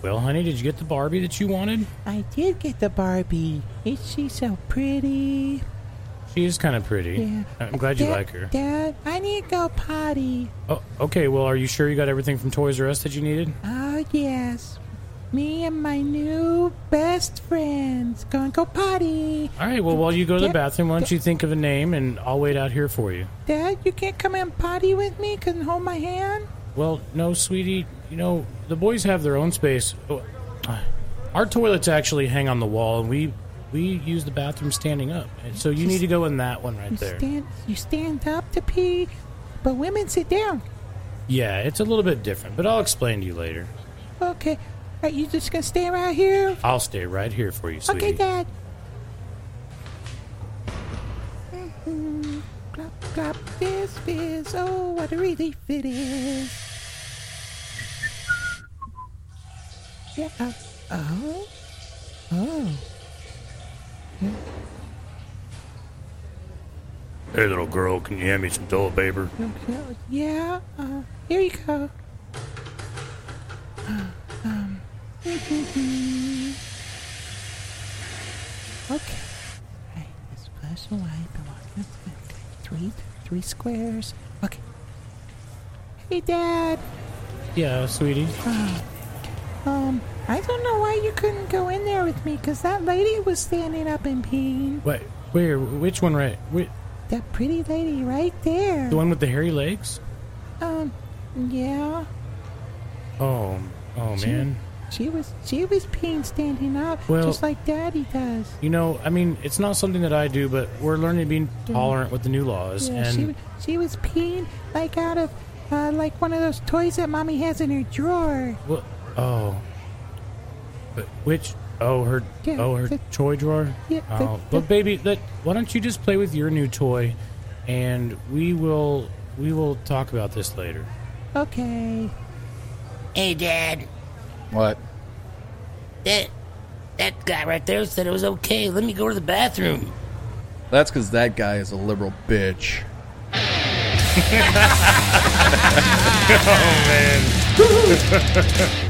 Well, honey, did you get the Barbie that you wanted? I did get the Barbie. Is she so pretty? She is kind of pretty. Yeah. I'm glad you Dad, like her. Dad, I need to go potty. Oh, okay. Well, are you sure you got everything from Toys R Us that you needed? Oh, yes. Me and my new best friends going to go potty. All right. Well, while you go to the bathroom, why don't you think of a name and I'll wait out here for you. Dad, you can't come and potty with me? Can hold my hand? Well, no, sweetie. You know, the boys have their own space. Oh, uh, Our toilets actually hang on the wall, and we we use the bathroom standing up. And so you need to go in that one right You there. stand, you stand up to pee, but women sit down. Yeah, it's a little bit different, but I'll explain to you later. Okay. Are you just to stay right here? I'll stay right here for you, sweetie. Okay, Dad. this fizz. Fizz. Oh, what a relief it is. Yeah. Uh, oh. Oh. Hey, little girl, can you hand me some toilet paper? Okay, Yeah. Uh, here you go. Uh, um. okay. Right. This flash of light. The walk is okay. Three, three squares. Okay. Hey, Dad. Yeah, sweetie. Um, I don't know why you couldn't go in there with me, because that lady was standing up and peeing. Wait, where? Which one? Right? That pretty lady right there. the one with the hairy legs? Um, yeah. Oh, oh She- man. She was she was peeing standing up, Well- just like Daddy does. You know, I mean, it's not something that I do, but we're learning to be tolerant with the new laws. Yeah, she and was she was peeing like out of uh, like one of those toys that Mommy has in her drawer. Well, oh, but which? Oh, her. Yeah, oh, her the- toy drawer. Yeah, the- Oh, but baby, let why don't you just play with your new toy, and we will we will talk about this later. Okay. Hey, Dad. What? That that guy right there said it was okay. Let me go to the bathroom. That's because that guy is a liberal bitch. oh man.